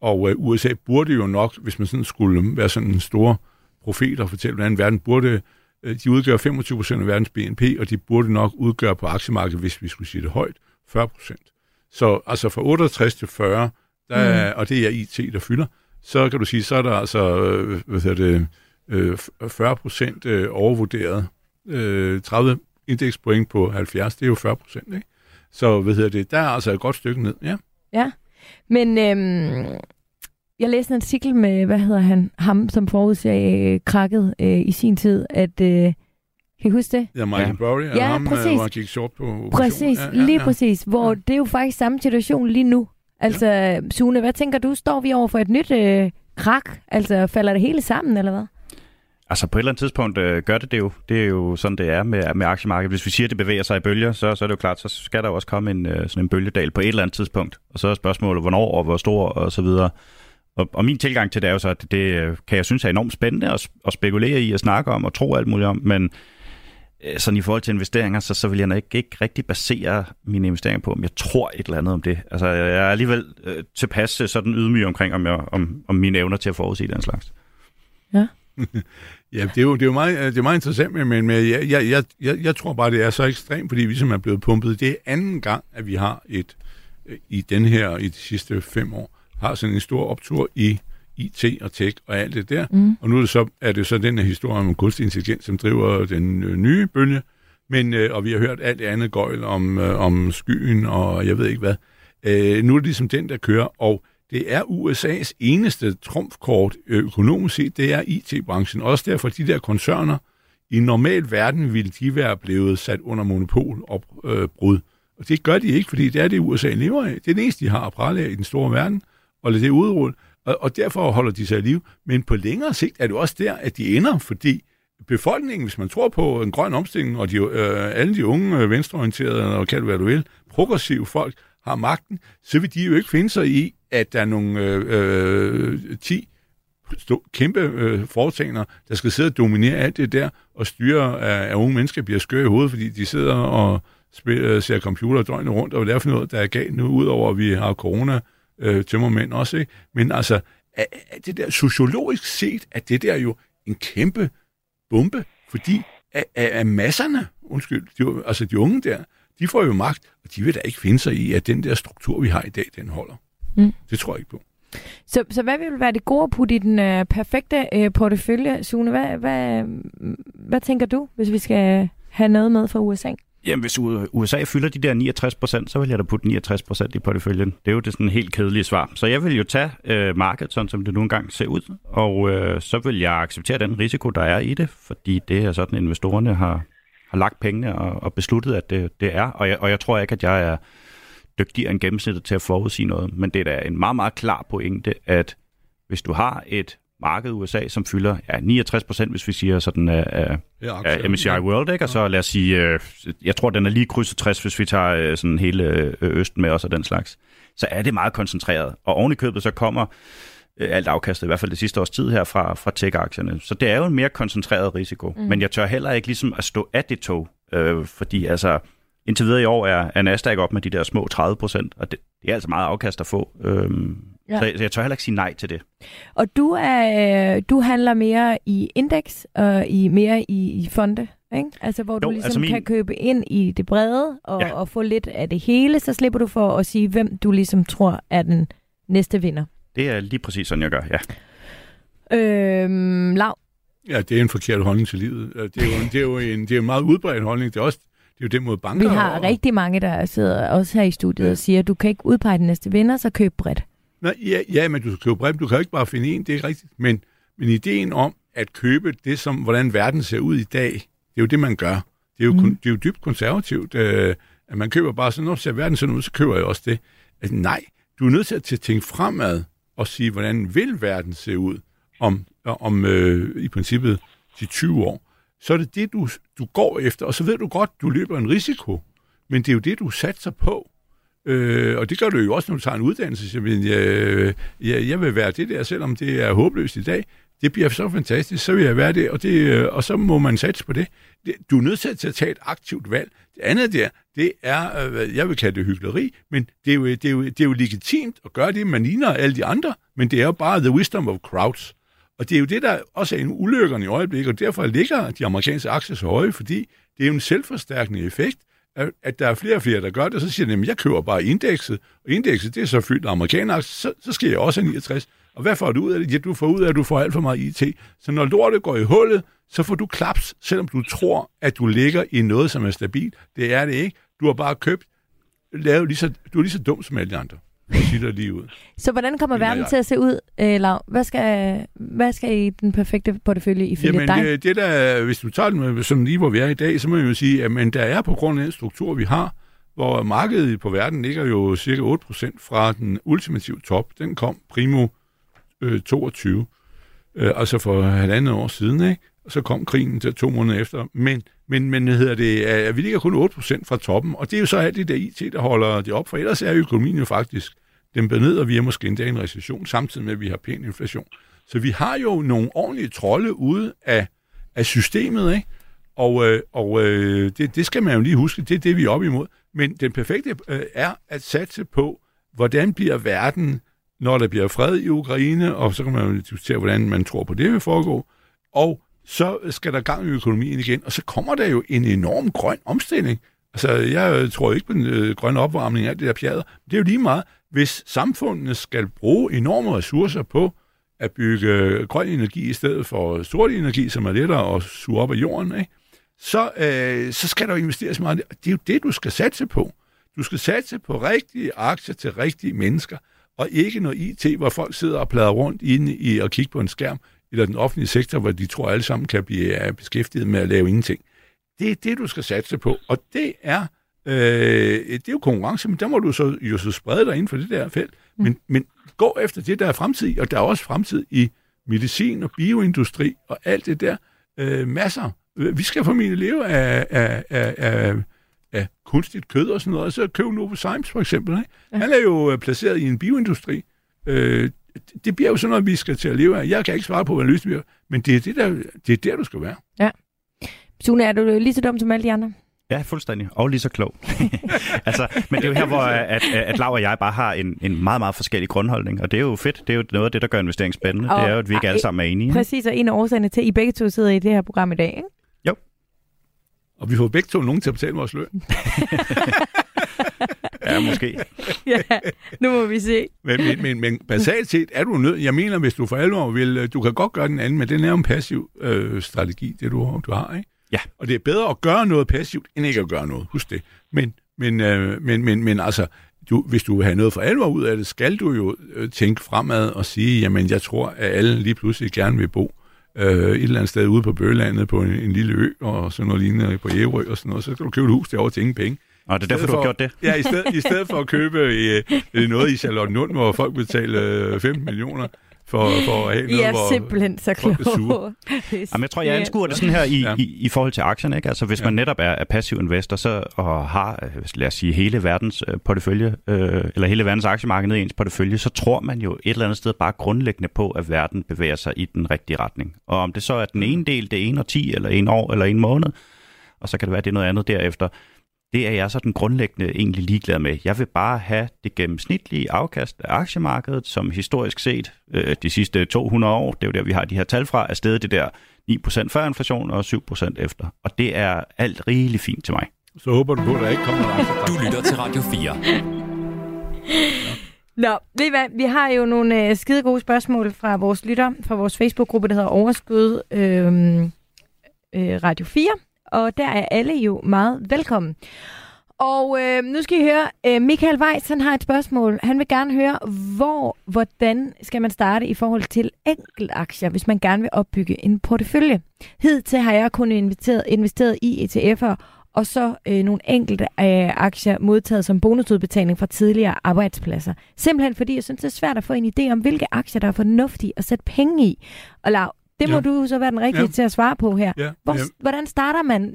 Og øh, USA burde jo nok, hvis man sådan skulle være sådan en stor profet og fortælle, hvordan verden burde, øh, de udgør 25 procent af verdens BNP, og de burde nok udgøre på aktiemarkedet, hvis vi skulle sige det højt, 40 procent. Så altså fra 68 til 40, der, mm. og det er IT, der fylder, så kan du sige, så er der altså øh, hvad hedder det, øh, 40 procent øh, overvurderet. Øh, 30 indekspoint på 70, det er jo 40 procent, ikke? Så hvad hedder det, der er altså et godt stykke ned, ja. Ja, men øhm, jeg læste en artikel med, hvad hedder han, ham som forudsagde krakket øh, i sin tid, at øh, kan I huske det? Ja, Michael ja. Burry, ja, ham, øh, præcis. hvor han gik short på Præcis, ja, ja, lige ja. præcis. Hvor ja. det er jo faktisk samme situation lige nu. Altså, ja. Sune, hvad tænker du? Står vi over for et nyt øh, krak? Altså, falder det hele sammen, eller hvad? Altså på et eller andet tidspunkt øh, gør det det jo. Det er jo sådan, det er med, med aktiemarkedet. Hvis vi siger, at det bevæger sig i bølger, så, så er det jo klart, så skal der jo også komme en, øh, sådan en bølgedal på et eller andet tidspunkt. Og så er spørgsmålet, hvornår og hvor stor og så videre. Og, og min tilgang til det er jo så, at det øh, kan jeg synes er enormt spændende at, at spekulere i og snakke om og tro alt muligt om, men sådan i forhold til investeringer, så, så vil jeg ikke, ikke rigtig basere mine investeringer på, om jeg tror et eller andet om det. Altså, jeg er alligevel øh, tilpas øh, sådan ydmyg omkring, om, jeg, om, om mine evner til at forudsige den slags. Ja. ja, det er jo, det er jo meget, det er meget interessant, men, men jeg, jeg, jeg, jeg, jeg tror bare, det er så ekstremt, fordi vi som er blevet pumpet. Det er anden gang, at vi har et, i den her, i de sidste fem år, har sådan en stor optur i IT og tech og alt det der. Mm. Og nu er det, så, er det så den her historie om kunstig intelligens, som driver den øh, nye bølge. Men, øh, og vi har hørt alt det andet gøjl om, øh, om skyen og jeg ved ikke hvad. Øh, nu er det ligesom den, der kører, og det er USA's eneste trumfkort øh, økonomisk set, det er IT-branchen. Også derfor de der koncerner, i normal verden ville de være blevet sat under monopolopbrud. Øh, og det gør de ikke, fordi det er det, USA lever af. Det er det eneste, de har at prale af i den store verden, og lade det udrulle. Og, og derfor holder de sig i live. Men på længere sigt er det også der, at de ender, fordi befolkningen, hvis man tror på en grøn omstilling, og de, øh, alle de unge øh, venstreorienterede, og kald det hvad du vil, progressive folk, har magten, så vil de jo ikke finde sig i, at der er nogle øh, øh, 10 stå, kæmpe øh, foretagender, der skal sidde og dominere alt det der, og styre, at, at unge mennesker bliver skøre i hovedet, fordi de sidder og spiller, øh, ser computer døgnet rundt, og hvad det er for noget, der er galt nu, udover at vi har corona øh, tømmermænd også, ikke? Men altså, er, er det der sociologisk set, at det der jo en kæmpe bombe, fordi af, af, af masserne, undskyld, de, altså de unge der, de får jo magt, og de vil da ikke finde sig i, at den der struktur, vi har i dag, den holder. Mm. Det tror jeg ikke på. Så, så hvad vil være det gode at putte i den øh, perfekte øh, portefølje, Sune? Hvad, hvad, hvad tænker du, hvis vi skal have noget med fra USA? Jamen, hvis USA fylder de der 69 procent, så vil jeg da putte 69 procent i porteføljen. Det er jo det sådan helt kedelige svar. Så jeg vil jo tage øh, markedet, sådan som det nu engang ser ud, og øh, så vil jeg acceptere den risiko, der er i det, fordi det er sådan, investorerne har, har lagt pengene og, og besluttet, at det, det er. Og jeg, og jeg tror ikke, at jeg er dygtigere end gennemsnittet til at forudsige noget, men det er da en meget, meget klar pointe, at hvis du har et marked USA, som fylder ja, 69 procent, hvis vi siger sådan af, af, af MSCI World, ikke? og så lad os sige, øh, jeg tror, den er lige krydset 60, hvis vi tager øh, sådan hele øh, Østen med os og den slags, så er det meget koncentreret. Og oven i købet så kommer øh, alt afkastet, i hvert fald det sidste års tid her fra, fra tech-aktierne. Så det er jo en mere koncentreret risiko. Mm. Men jeg tør heller ikke ligesom at stå af det tog, øh, fordi altså indtil videre i år er, er Nasdaq op med de der små 30 procent, og det, det er altså meget afkast at få. Øhm, ja. så, jeg, så jeg tør heller ikke sige nej til det. Og du er du handler mere i indeks og i mere i, i fonde, ikke? Altså hvor du jo, ligesom altså min... kan købe ind i det brede og, ja. og få lidt af det hele, så slipper du for at sige, hvem du ligesom tror er den næste vinder. Det er lige præcis sådan, jeg gør, ja. Øhm, Lav? Ja, det er en forkert holdning til livet. Det er jo, det er jo en, det er en meget udbredt holdning. Det er også det er jo det mod banker. Vi har og... rigtig mange, der sidder også her i studiet ja. og siger, at du kan ikke udpege den næste vinder, så køb bredt. Nej, ja, ja, men du skal købe bredt. Du kan jo ikke bare finde en, det er rigtigt. Men, men ideen om at købe det, som hvordan verden ser ud i dag, det er jo det, man gør. Det er jo, mm. det er jo dybt konservativt, øh, at man køber bare sådan, når ser verden sådan ud, så køber jeg også det. Altså, nej, du er nødt til at tænke fremad og sige, hvordan vil verden se ud om, om øh, i princippet de 20 år så er det det, du, du går efter, og så ved du godt, du løber en risiko, men det er jo det, du satser på. Øh, og det gør du jo også, når du tager en uddannelse. Så jeg, jeg, jeg, jeg vil være det der, selvom det er håbløst i dag. Det bliver så fantastisk, så vil jeg være det, og, det, øh, og så må man satse på det. det. Du er nødt til at tage et aktivt valg. Det andet der, det er, øh, jeg vil kalde det hyggeleri, men det er, jo, det, er jo, det er jo legitimt at gøre det, man ligner alle de andre, men det er jo bare the wisdom of crowds. Og det er jo det, der også er en ulykkerne i øjeblikket, og derfor ligger de amerikanske aktier så høje, fordi det er jo en selvforstærkende effekt, at der er flere og flere, der gør det, så siger de, at jeg køber bare indekset, og indekset det er så fyldt af amerikanere, så, så skal jeg også have 69. Og hvad får du ud af det? Ja, du får ud af, at du får alt for meget IT. Så når lortet går i hullet, så får du klaps, selvom du tror, at du ligger i noget, som er stabilt. Det er det ikke. Du har bare købt, lavet lige så, du er lige så dum som alle de andre siger lige ud. Så hvordan kommer verden jeg. til at se ud, øh, Lav? Hvad skal, hvad skal i den perfekte portefølje ifølge Jamen, dig? Det, det der, hvis du tager den som lige, hvor vi er i dag, så må jeg jo sige, at men der er på grund af den struktur, vi har, hvor markedet på verden ligger jo cirka 8% fra den ultimative top. Den kom primo øh, 22, øh, altså for halvandet år siden, ikke? Så kom krigen til to måneder efter. Men, men, men hedder det, at vi ligger kun 8% fra toppen, og det er jo så alt det der IT, der holder det op, for ellers er økonomien jo faktisk den ned, og vi er måske endda i en recession, samtidig med, at vi har pæn inflation. Så vi har jo nogle ordentlige trolde ude af, af systemet, ikke? Og, øh, og øh, det, det skal man jo lige huske, det er det, vi er op imod. Men den perfekte øh, er at satse på, hvordan bliver verden, når der bliver fred i Ukraine, og så kan man jo diskutere, hvordan man tror på det vil foregå, og så skal der gang i økonomien igen, og så kommer der jo en enorm grøn omstilling. Altså, jeg tror ikke på den øh, grønne opvarmning af det der pjader. Det er jo lige meget, hvis samfundene skal bruge enorme ressourcer på at bygge øh, grøn energi i stedet for sort energi, som er lettere at suge op af jorden, ikke? Så, øh, så skal der jo investeres meget. Det er jo det, du skal satse på. Du skal satse på rigtige aktier til rigtige mennesker, og ikke noget IT, hvor folk sidder og plader rundt inde i og kigger på en skærm, eller den offentlige sektor, hvor de tror alle sammen kan blive beskæftiget med at lave ingenting. Det er det, du skal satse på, og det er, øh, det er jo konkurrence, men der må du så, jo så sprede dig inden for det der felt. Mm. Men, men gå efter det, der er fremtid, og der er også fremtid i medicin og bioindustri og alt det der. Øh, masser. Vi skal formentlig leve af, af, af, af, af kunstigt kød og sådan noget, så køb Novozymes for eksempel. Ikke? Ja. Han er jo øh, placeret i en bioindustri. Øh, det bliver jo sådan noget, vi skal til at leve af. Jeg kan ikke svare på, hvad løsningen bliver, men det er, det, der, det er der, du skal være. Ja. Sune, er du lige så dum som alle de andre? Ja, fuldstændig. Og lige så klog. altså, men det er jo her, hvor at, at Lav og jeg bare har en, en meget, meget forskellig grundholdning. Og det er jo fedt. Det er jo noget af det, der gør investering spændende. Og, det er jo, at vi ikke alle sammen er enige. Præcis, og en af årsagerne til, at I begge to sidder i det her program i dag, ikke? Jo. Og vi får begge to nogen til at betale vores løn. ja, måske. ja, nu må vi se. Men, men, men, men basalt set er du nødt. Jeg mener, hvis du for alvor vil, du kan godt gøre den anden, men den er jo en passiv øh, strategi, det du, du har, ikke? Ja. Og det er bedre at gøre noget passivt, end ikke at gøre noget. Husk det. Men, men, øh, men, men, men altså, du, hvis du vil have noget for alvor ud af det, skal du jo øh, tænke fremad og sige, jamen jeg tror, at alle lige pludselig gerne vil bo øh, et eller andet sted ude på Bøgelandet på en, en lille ø, og sådan noget lignende på Ærø og sådan noget, så skal du købe et hus derovre til ingen penge. Og det er derfor, du har gjort det? Ja, i stedet, i stedet for at købe øh, noget i Charlottenlund, hvor folk betaler øh, 15 millioner for, for at have noget, I er hvor simpelthen så folk er sure. kloge. Jamen, jeg tror, jeg anskuer det sådan her i, Ja. i, i forhold til aktierne. Ikke? Altså, hvis Ja. man netop er, er passiv investor så, og har, øh, lad os sige, hele verdens øh, portefølje, øh, eller hele verdens aktiemarked ned i ens portefølje, så tror man jo et eller andet sted bare grundlæggende på, at verden bevæger sig i den rigtige retning. Og om det så er den ene del, det er en og ti, eller en år, eller en måned, og så kan det være, at det er noget andet derefter, det er jeg så den grundlæggende egentlig ligeglad med. Jeg vil bare have det gennemsnitlige afkast af aktiemarkedet, som historisk set øh, de sidste 200 år, det er jo der, vi har de her tal fra, er stedet det der 9% før inflation og 7% efter. Og det er alt rigeligt fint til mig. Så håber du på, at der ikke kommer en Du lytter til Radio 4. Nå, ved I hvad? Vi har jo nogle øh, skide gode spørgsmål fra vores lytter, fra vores Facebook-gruppe, der hedder Overskud øh, øh, Radio 4. Og der er alle jo meget velkommen. Og øh, nu skal I høre, øh, Michael Weiss, han har et spørgsmål. Han vil gerne høre, hvor, hvordan skal man starte i forhold til enkeltaktier, hvis man gerne vil opbygge en portefølje. Hidtil har jeg kun investeret, investeret i ETF'er, og så øh, nogle enkelte øh, aktier modtaget som bonusudbetaling fra tidligere arbejdspladser. Simpelthen fordi jeg synes, det er svært at få en idé om, hvilke aktier, der er fornuftige at sætte penge i. Og Lav, det må Ja. du så være den rigtige Ja. til at svare på her. Ja, Hvor, ja. Hvordan starter man?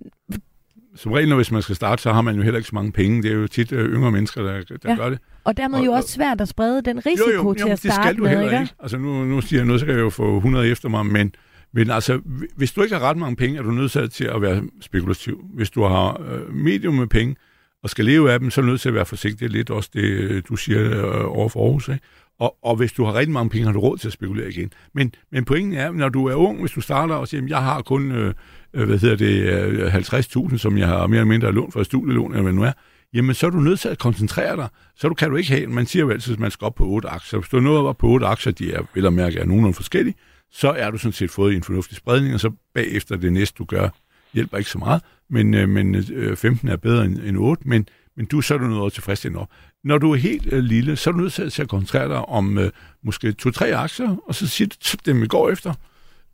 Som regel, når hvis man skal starte, så har man jo heller ikke så mange penge. Det er jo tit øh, yngre mennesker, der, der Ja. gør det. Og dermed Og- jo og- også svært at sprede den risiko jo, jo, til jo, at det starte skal du med, heller ikke? Altså nu, nu siger jeg noget, så kan jeg jo få 100 efter mig, men, men altså, hvis du ikke har ret mange penge, er du nødt til at være spekulativ. Hvis du har øh, medium med penge, og skal leve af dem, så er du nødt til at være forsigtig. Det lidt også det, øh, du siger øh, over for Aarhus. Ikke? Og, og hvis du har rigtig mange penge, har du råd til at spekulere igen. Men, men pointen er, når du er ung, hvis du starter og siger, at jeg har kun øh, øh hvad hedder det, øh, 50.000, som jeg har mere eller mindre lån for et studielån, eller hvad nu er, jamen så er du nødt til at koncentrere dig. Så du, kan du ikke have, man siger jo altid, at man skal op på otte aktier. Hvis du er nået op på otte aktier, de er vel at mærke er nogenlunde forskellige, så er du sådan set fået en fornuftig spredning, og så bagefter det næste, du gør, hjælper ikke så meget, men, øh, men øh, 15 er bedre end, end 8, men, men du så er du noget tilfredsstillende op. Når du er helt øh, lille, så er du nødt til, til at koncentrere dig om øh, måske to-tre aktier, og så siger du dem, vi går efter.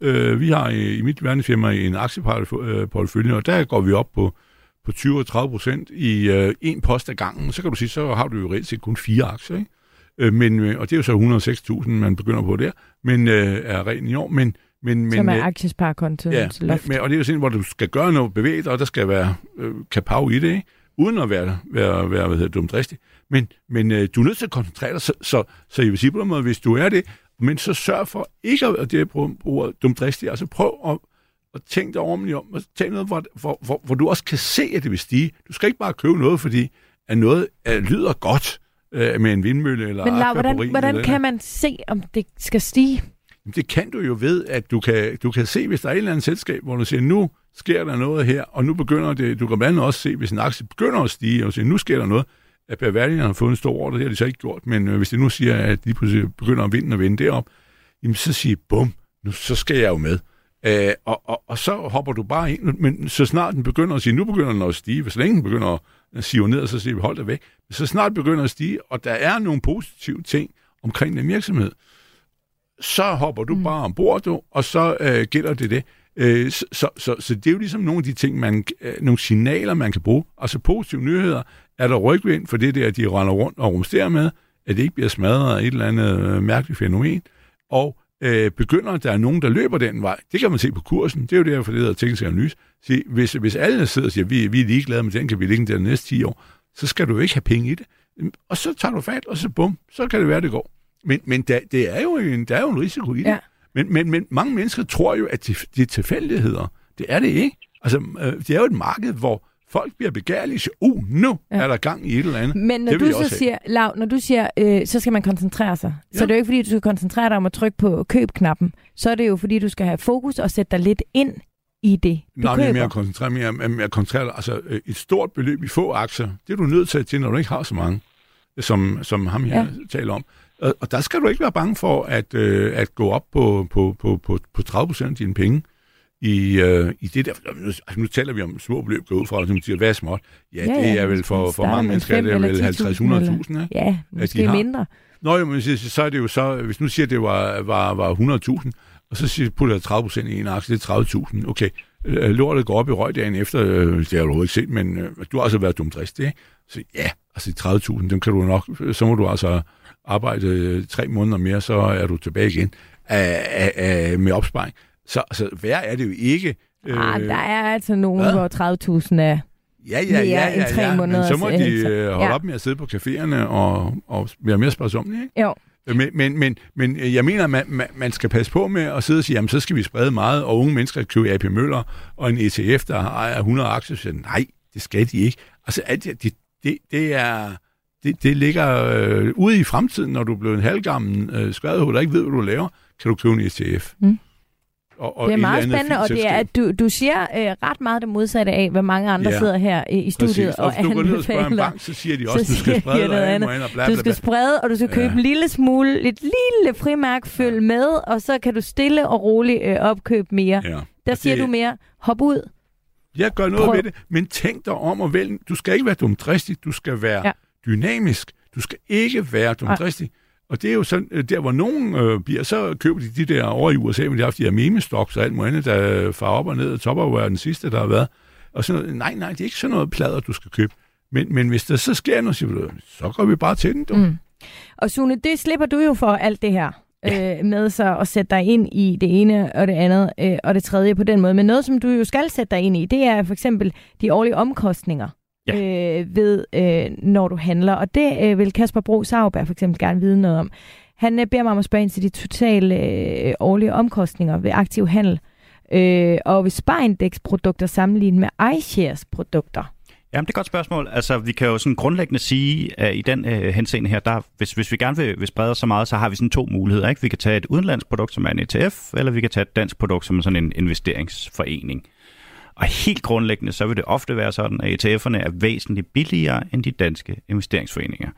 Øh, vi har i, i mit verdensfirma en aktieportefølje, og der går vi op på, på 20-30 procent i øh, en post ad gangen. Så kan du sige, så har du jo reelt set kun fire aktier, ikke? Øh, men, øh, og det er jo så 106.000, man begynder på der, men øh, er reglen i år. Men, men, men, Som er øh, aktiesparekonto. Ja, men, men, og det er jo sådan, hvor du skal gøre noget bevæget, og der skal være øh, kapav i det, ikke? uden at være, være, være hvad hedder, dumdristig. Men, men øh, du er nødt til at koncentrere dig, så, så, så jeg vil sige på den måde, hvis du er det, men så sørg for ikke at det er på ordet dumdristig, altså prøv at, at tænke dig ordentligt om, og tænke noget, hvor, hvor, hvor, hvor du også kan se, at det vil stige. Du skal ikke bare købe noget, fordi at noget øh, lyder godt øh, med en vindmølle eller Men Lav, hvordan, hvordan eller kan man se, om det skal stige? Jamen, Det kan du jo ved, at du kan, du kan se, hvis der er et eller andet selskab, hvor du siger, nu sker der noget her, og nu begynder det, du kan blandt andet også se, hvis en aktie begynder at stige, og siger, nu sker der noget, at Bavarian har fået en stor ordre, det har de så ikke gjort, men øh, hvis det nu siger, at de pludselig begynder at vinde og vinde derop, jamen så siger bum, nu, så skal jeg jo med. Øh, og, og, og, så hopper du bare ind, men så snart den begynder at sige, nu begynder den at stige, hvis længe den begynder at sive ned, så siger vi, hold dig væk. Så snart den begynder at stige, og der er nogle positive ting omkring den virksomhed, så hopper du mm. bare ombord, du, og så øh, gælder det det. Øh, så, så, så, så det er jo ligesom nogle af de ting, man, øh, nogle signaler, man kan bruge. Altså positive nyheder, er der rygvind for det der, de render rundt og rumsterer med, at det ikke bliver smadret af et eller andet øh, mærkeligt fænomen, og øh, begynder, der er nogen, der løber den vej. Det kan man se på kursen. Det er jo derfor, det hedder teknisk analyse. Se, hvis, hvis alle sidder og siger, vi, vi er ligeglade med den, kan vi ligge der de næste 10 år, så skal du jo ikke have penge i det. Og så tager du fat, og så bum, så kan det være, det går. Men, men der, det er jo en, der er jo en risiko i det. Ja. Men, men, men mange mennesker tror jo, at det, det er tilfældigheder. Det er det ikke. Altså, øh, det er jo et marked, hvor folk bliver begærlige siger, uh, nu Ja. er der gang i et eller andet. Men når Det du jeg så have. siger, Lav, når du siger, øh, så skal man koncentrere sig, ja. så Ja. er det jo ikke fordi, du skal koncentrere dig om at trykke på køb-knappen. Så er det jo fordi, du skal have fokus og sætte dig lidt ind i det, du Nej, men køber. mere koncentrere mere, mere, mere koncentrere, dig. altså øh, et stort beløb i få aktier, det er du nødt til, til når du ikke har så mange, som, som ham her ja. taler om. Og, og der skal du ikke være bange for at, øh, at gå op på, på, på, på, på 30 procent af dine penge. i, øh, i det der. Nu, altså, nu taler vi om små beløb går ud fra, og man siger, hvad er småt? Ja, ja, det er vel for, for mange mennesker, det er vel 50-100.000, ikke? Ja, måske mindre. Nå, jo, men så er det jo så, hvis nu siger, det var, var, var 100.000, og så siger, putter jeg 30 procent i en aktie, det er 30.000. Okay, øh, lortet går op i røg dagen efter, øh, det har du ikke set, men øh, du har altså været dumdristig, ikke? Så ja, altså 30.000, dem kan du nok, så må du altså arbejde tre måneder mere, så er du tilbage igen af, af, af, med opsparing. Så altså, værd er det jo ikke. Ah, øh, der er altså nogen, Hvad? hvor 30.000 er Ja, ja, ja, ja, ja, tre ja. Men så må de øh, holde ja. op med at sidde på caféerne og, og være mere sparsomlige, ikke? Jo. Men, men, men, men jeg mener, at man, man skal passe på med at sidde og sige, jamen så skal vi sprede meget, og unge mennesker kan købe AP Møller og en ETF, der ejer 100 aktier. Så nej, det skal de ikke. Altså, det, det, det, det er... Det, det ligger øh, ude i fremtiden, når du er blevet en halvgammel øh, skadehul, der ikke ved, hvad du laver, kan du købe en ETF. Mm. Og, og det er meget spændende, og det er, at du, du siger øh, ret meget det modsatte af, hvad mange andre ja. sidder her i, i studiet Præcis. og, og du går ned og spørger en bank, så siger de også, du skal sprede noget andet. Og bla, bla, bla. Du skal sprede, og du skal købe ja. en lille smule, et lille frimærk, følg med, og så kan du stille og roligt øh, opkøbe mere. Ja. Der siger det... du mere, hop ud. Jeg gør noget Prøv. ved det, men tænk dig om og vælg. Du skal ikke være dumdristig, du skal være ja. Dynamisk. Du skal ikke være dumdristig. Og det er jo sådan, øh, der hvor nogen øh, bliver, så køber de de der over i USA, men de har haft de her meme-stocks og alt muligt, der far op og ned, og Topper er den sidste, der har været. Og sådan noget. Nej, nej, det er ikke sådan noget plader, du skal købe. Men, men hvis der så sker noget, så, så går vi bare til den, du. Mm. Og Sune, det slipper du jo for alt det her. Ja. Øh, med så at sætte dig ind i det ene og det andet øh, og det tredje på den måde. Men noget, som du jo skal sætte dig ind i, det er for eksempel de årlige omkostninger ja. øh, ved, øh, når du handler. Og det øh, vil Kasper Bro Sauberg for eksempel gerne vide noget om. Han øh, beder mig om at spørge ind til de totale øh, årlige omkostninger ved aktiv handel. Øh, og ved Sparindex-produkter sammenlignet med iShares-produkter. Jamen, det er et godt spørgsmål. Altså, vi kan jo sådan grundlæggende sige, at i den øh, henseende her, der, hvis, hvis vi gerne vil, vil sprede os så meget, så har vi sådan to muligheder. Ikke? Vi kan tage et udenlandsk produkt, som er en ETF, eller vi kan tage et dansk produkt, som er sådan en investeringsforening. Og helt grundlæggende, så vil det ofte være sådan, at ETF'erne er væsentligt billigere end de danske investeringsforeninger.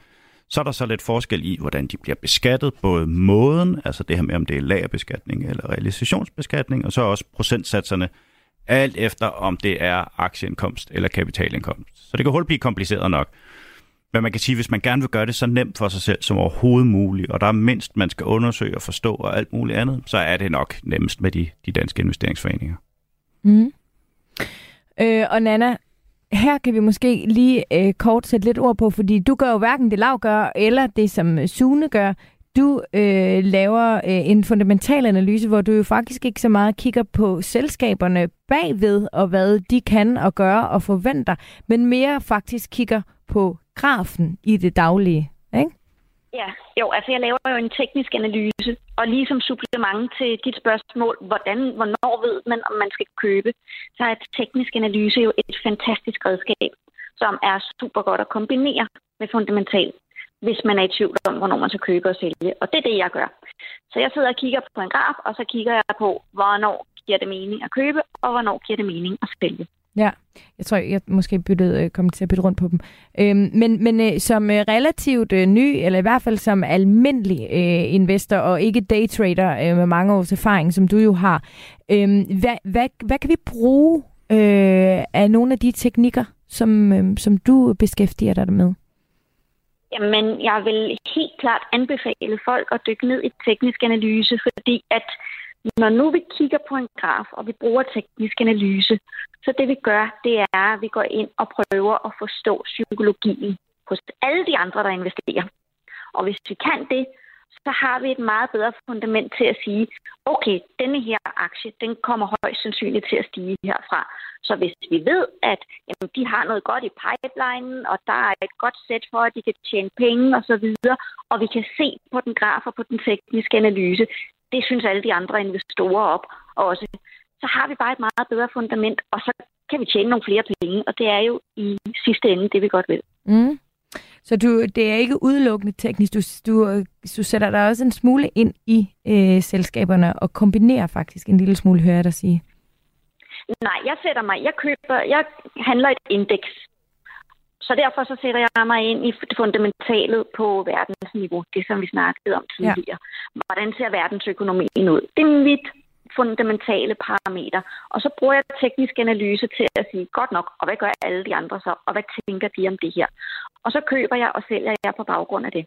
Så er der så lidt forskel i, hvordan de bliver beskattet, både måden, altså det her med, om det er lagerbeskatning eller realisationsbeskatning, og så også procentsatserne, alt efter om det er aktieindkomst eller kapitalindkomst. Så det kan hurtigt blive kompliceret nok. Men man kan sige, hvis man gerne vil gøre det så nemt for sig selv som overhovedet muligt, og der er mindst, man skal undersøge og forstå og alt muligt andet, så er det nok nemmest med de, de danske investeringsforeninger. Mm. Øh, og Nana, her kan vi måske lige øh, kort sætte lidt ord på, fordi du gør jo hverken det Lav gør, eller det som øh, Sune gør. Du øh, laver øh, en fundamental analyse, hvor du jo faktisk ikke så meget kigger på selskaberne bagved, og hvad de kan og gøre og forventer, men mere faktisk kigger på grafen i det daglige. Ja, jo, altså jeg laver jo en teknisk analyse, og ligesom supplement til dit spørgsmål, hvordan, hvornår ved man, om man skal købe, så er et teknisk analyse jo et fantastisk redskab, som er super godt at kombinere med fundamental, hvis man er i tvivl om, hvornår man skal købe og sælge. Og det er det, jeg gør. Så jeg sidder og kigger på en graf, og så kigger jeg på, hvornår giver det mening at købe, og hvornår giver det mening at sælge. Ja, jeg tror, jeg måske byttede, øh, kom til at bytte rundt på dem. Øhm, men men øh, som øh, relativt øh, ny, eller i hvert fald som almindelig øh, investor, og ikke daytrader øh, med mange års erfaring, som du jo har, øh, hvad, hvad, hvad kan vi bruge øh, af nogle af de teknikker, som, øh, som du beskæftiger dig med? Jamen, jeg vil helt klart anbefale folk at dykke ned i teknisk analyse, fordi at når nu vi kigger på en graf, og vi bruger teknisk analyse, så det vi gør, det er, at vi går ind og prøver at forstå psykologien hos alle de andre, der investerer. Og hvis vi kan det, så har vi et meget bedre fundament til at sige, okay, denne her aktie, den kommer højst sandsynligt til at stige herfra. Så hvis vi ved, at jamen, de har noget godt i pipelinen, og der er et godt sæt for, at de kan tjene penge osv., og, og vi kan se på den graf og på den tekniske analyse, det synes alle de andre investorer op også. Så har vi bare et meget bedre fundament, og så kan vi tjene nogle flere penge, og det er jo i sidste ende det, vi godt vil. Mm. Så du, det er ikke udelukkende teknisk. Du, du, du sætter dig også en smule ind i øh, selskaberne og kombinerer faktisk en lille smule, hører jeg dig sige. Nej, jeg sætter mig, jeg køber, jeg handler et indeks. Så derfor så sætter jeg mig ind i det fundamentale på verdensniveau, det som vi snakkede om tidligere. Ja. Hvordan ser verdensøkonomien ud? Det er mit fundamentale parametre. Og så bruger jeg teknisk analyse til at sige, godt nok, og hvad gør alle de andre så, og hvad tænker de om det her? Og så køber jeg og sælger jeg på baggrund af det.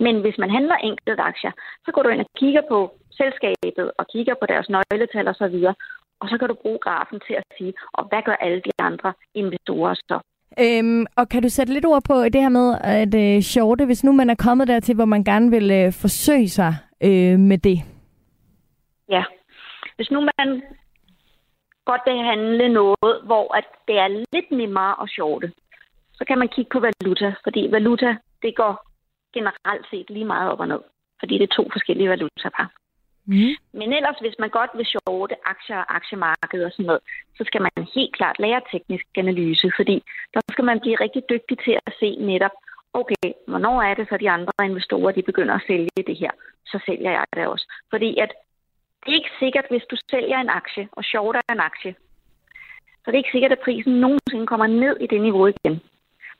Men hvis man handler enkelte aktier, så går du ind og kigger på selskabet og kigger på deres nøgletal videre, og så kan du bruge grafen til at sige, og hvad gør alle de andre investorer så? Øhm, og kan du sætte lidt ord på det her med at øh, shorte, hvis nu man er kommet dertil, hvor man gerne vil øh, forsøge sig øh, med det? Ja. Hvis nu man godt vil handle noget, hvor at det er lidt nemmere at shorte, så kan man kigge på valuta, fordi valuta, det går generelt set lige meget op og ned, fordi det er to forskellige valutapar. Mm. Men ellers, hvis man godt vil shorte aktier og aktiemarkedet og sådan noget, så skal man helt klart lære teknisk analyse, fordi der skal man blive rigtig dygtig til at se netop, okay, hvornår er det så de andre investorer, de begynder at sælge det her, så sælger jeg det også. Fordi at det er ikke sikkert, hvis du sælger en aktie og shorter en aktie, så det er ikke sikkert, at prisen nogensinde kommer ned i det niveau igen.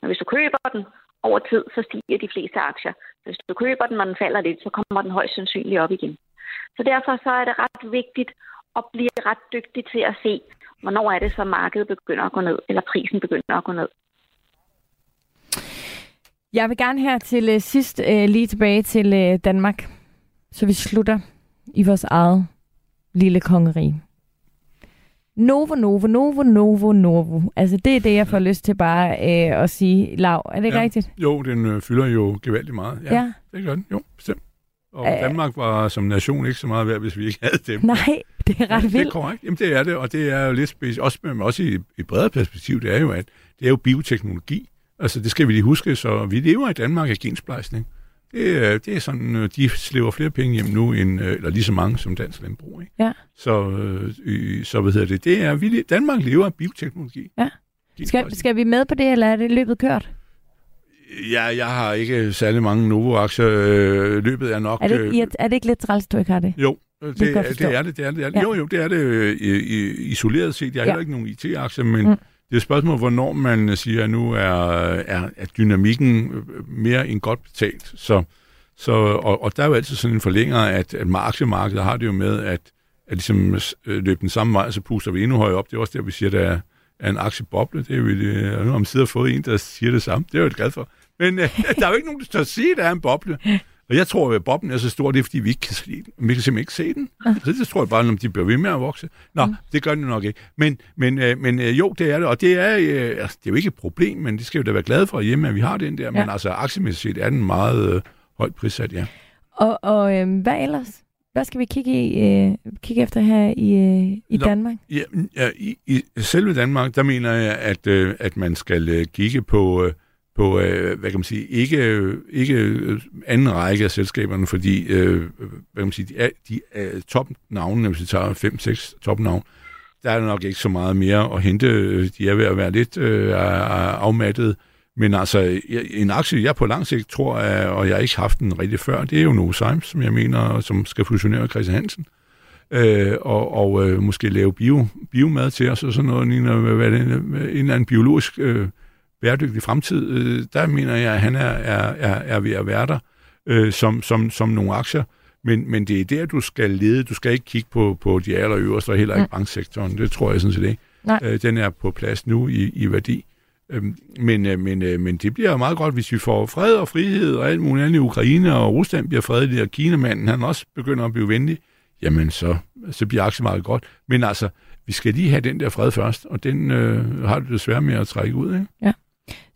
Men hvis du køber den over tid, så stiger de fleste aktier. Hvis du køber den, når den falder lidt, så kommer den højst sandsynligt op igen. Så derfor så er det ret vigtigt at blive ret dygtig til at se, hvornår er det så markedet begynder at gå ned, eller prisen begynder at gå ned. Jeg vil gerne her til uh, sidst uh, lige tilbage til uh, Danmark, så vi slutter i vores eget lille kongerige. Novo, Novo, Novo, Novo, Novo. Altså, det er det, jeg får lyst til bare øh, at sige. Lav, er det ikke ja. rigtigt? Jo, den øh, fylder jo gevaldigt meget. Ja, ja, det gør den. Jo, bestemt. Og Æh, Danmark var som nation ikke så meget værd, hvis vi ikke havde dem. Nej, det er ret vildt. Det er korrekt. Jamen, det er det, og det er jo lidt specielt. Også, men også i et bredere perspektiv, det er jo, at det er jo bioteknologi. Altså, det skal vi lige huske, så vi lever i Danmark af gensplejsning. Det, det er sådan, øh, de slæver flere penge hjem nu, end, øh, eller lige så mange som dansk landbrug. Ikke? Ja. Så, øh, så hvad hedder det? det er, vi, Danmark lever af bioteknologi. Ja. Skal, skal vi med på det, eller er det løbet kørt? Ja, jeg har ikke særlig mange Novo-aktier. Løbet er nok... Er det, ikke, er det ikke lidt træls, du ikke har det? Jo, det, det, er, det er det. det, er det, det er det. Ja. Jo, jo, det er det isoleret set. Jeg har ja. heller ikke nogen IT-aktier, men mm. Det er et spørgsmål, hvornår man siger, at nu er, er, er dynamikken mere end godt betalt. Så, så, og, og der er jo altid sådan en forlænger, at, at aktiemarkedet har det jo med, at, at ligesom øh, løbe den samme vej, så puster vi endnu højere op. Det er også der, vi siger, der er, er en aktieboble. Det er jo det, nu har man siddet og fået en, der siger det samme. Det er jo et glad for. Men øh, der er jo ikke nogen, der sige, at der er en boble. Og jeg tror, at bobben er så stor, det er, fordi vi ikke kan se den. Vi kan simpelthen ikke se den. Ja. Så det tror jeg bare, om de bliver ved med at vokse. Nå, mm. det gør de nok ikke. Men, men, øh, men øh, jo, det er det. Og det er, øh, altså, det er jo ikke et problem, men det skal jo da være glade for hjemme, at vi har den der. Ja. Men altså, aktiemæssigt er den meget øh, højt prissat, ja. Og, og øh, hvad ellers? Hvad skal vi kigge, i, øh, kigge efter her i, øh, i Nå, Danmark? Ja, ja i, i selve Danmark, der mener jeg, at, øh, at man skal øh, kigge på... Øh, på, øh, hvad kan man sige, ikke, øh, ikke øh, anden række af selskaberne, fordi, øh, hvad kan man sige, de, er, de er topnavnene, hvis vi tager 5-6 topnavn, der er nok ikke så meget mere at hente. De er ved at være lidt øh, afmattet. Men altså, en aktie, jeg på lang sigt tror, er, og jeg har ikke haft den rigtig før, det er jo Novozymes, som jeg mener, som skal fusionere Christian Hansen. Øh, og og øh, måske lave bio, biomad til os, og sådan noget, en, hvad det, en eller anden biologisk øh, bæredygtig fremtid, øh, der mener jeg, at han er, er, er, er ved at være der øh, som, som, som nogle aktier. Men, men det er der, du skal lede. Du skal ikke kigge på, på de allerøverste, og heller ikke mm. banksektoren. Det tror jeg sådan set ikke. Nej. Øh, den er på plads nu i, i værdi. Øhm, men, øh, men, øh, men det bliver meget godt, hvis vi får fred og frihed og alt muligt andet i Ukraine, og Rusland bliver fredelig, og Kinamanden han også begynder at blive venlig, jamen så, så bliver aktiemarkedet godt. Men altså, vi skal lige have den der fred først, og den øh, har du desværre med at trække ud. Ikke? Ja.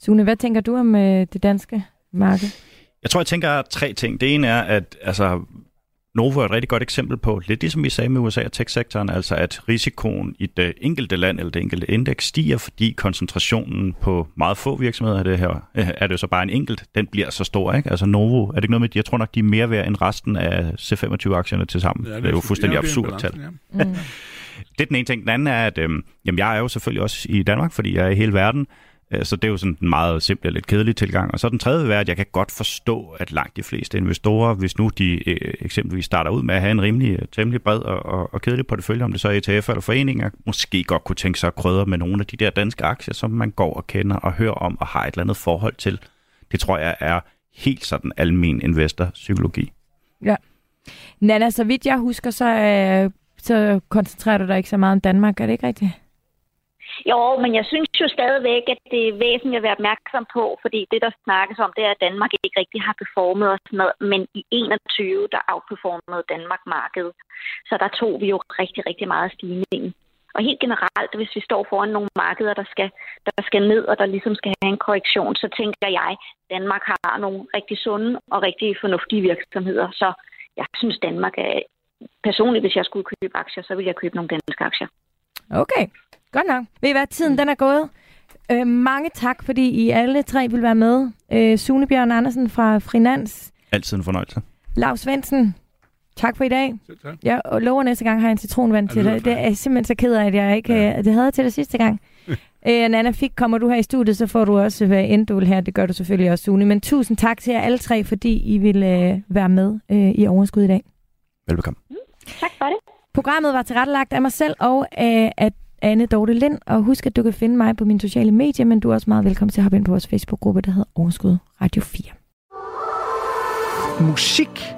Sune, hvad tænker du om øh, det danske marked? Jeg tror, jeg tænker tre ting. Det ene er, at altså, Novo er et rigtig godt eksempel på, lidt ligesom vi sagde med USA og tech-sektoren, altså at risikoen i det enkelte land eller det enkelte indeks stiger, fordi koncentrationen på meget få virksomheder, det her, øh, er det jo så bare en enkelt, den bliver så stor. Ikke? Altså Novo, er det ikke noget med, jeg tror nok, de er mere værd end resten af C25-aktierne til sammen. Ja, det, er, det er jo fuldstændig absurd tal. Ja. Mm. det er den ene ting. Den anden er, at øhm, jamen, jeg er jo selvfølgelig også i Danmark, fordi jeg er i hele verden, Øh, Øh, så det er jo sådan en meget simpel og lidt kedelig tilgang. Og så den tredje vil være, at jeg kan godt forstå, at langt de fleste investorer, hvis nu de øh, eksempelvis starter ud med at have en rimelig, øh, temmelig bred og, og, og kedelig portefølje, om det så er ETF eller foreninger, måske godt kunne tænke sig at krydre med nogle af de der danske aktier, som man går og kender og hører om og har et eller andet forhold til. Det tror jeg er helt sådan almen investorpsykologi. Ja. Nana, så vidt jeg husker, så så koncentrerer du dig ikke så meget om Danmark. Er det ikke rigtigt? Jo, men jeg synes jo stadigvæk, at det er væsentligt at være opmærksom på, fordi det, der snakkes om, det er, at Danmark ikke rigtig har performet os med, men i 21, der outperformede Danmark markedet. Så der tog vi jo rigtig, rigtig meget stigning. Og helt generelt, hvis vi står foran nogle markeder, der skal, der skal ned, og der ligesom skal have en korrektion, så tænker jeg, at Danmark har nogle rigtig sunde og rigtig fornuftige virksomheder. Så jeg synes, Danmark er... Personligt, hvis jeg skulle købe aktier, så ville jeg købe nogle danske aktier. Okay, godt nok. Ved I hvad, tiden den er gået. Øh, mange tak, fordi I alle tre vil være med. Øh, Sune Bjørn Andersen fra Frinans. Altid en fornøjelse. Lars Svendsen, tak for i dag. Selv tak. Jeg lover næste gang har jeg en citronvand til det dig. Det er jeg simpelthen så ked af, at jeg ikke Ja. ja. det havde jeg til dig sidste gang. øh, Nana Fik, kommer du her i studiet, så får du også hvad end du vil her. Det gør du selvfølgelig også, Sune. Men tusind tak til jer alle tre, fordi I ville øh, være med øh, i Overskud i dag. Velbekomme. Tak for det. Programmet var tilrettelagt af mig selv og af, af Anne Dorte Lind. Og husk, at du kan finde mig på mine sociale medier, men du er også meget velkommen til at hoppe ind på vores Facebook-gruppe, der hedder Overskud Radio 4. Musik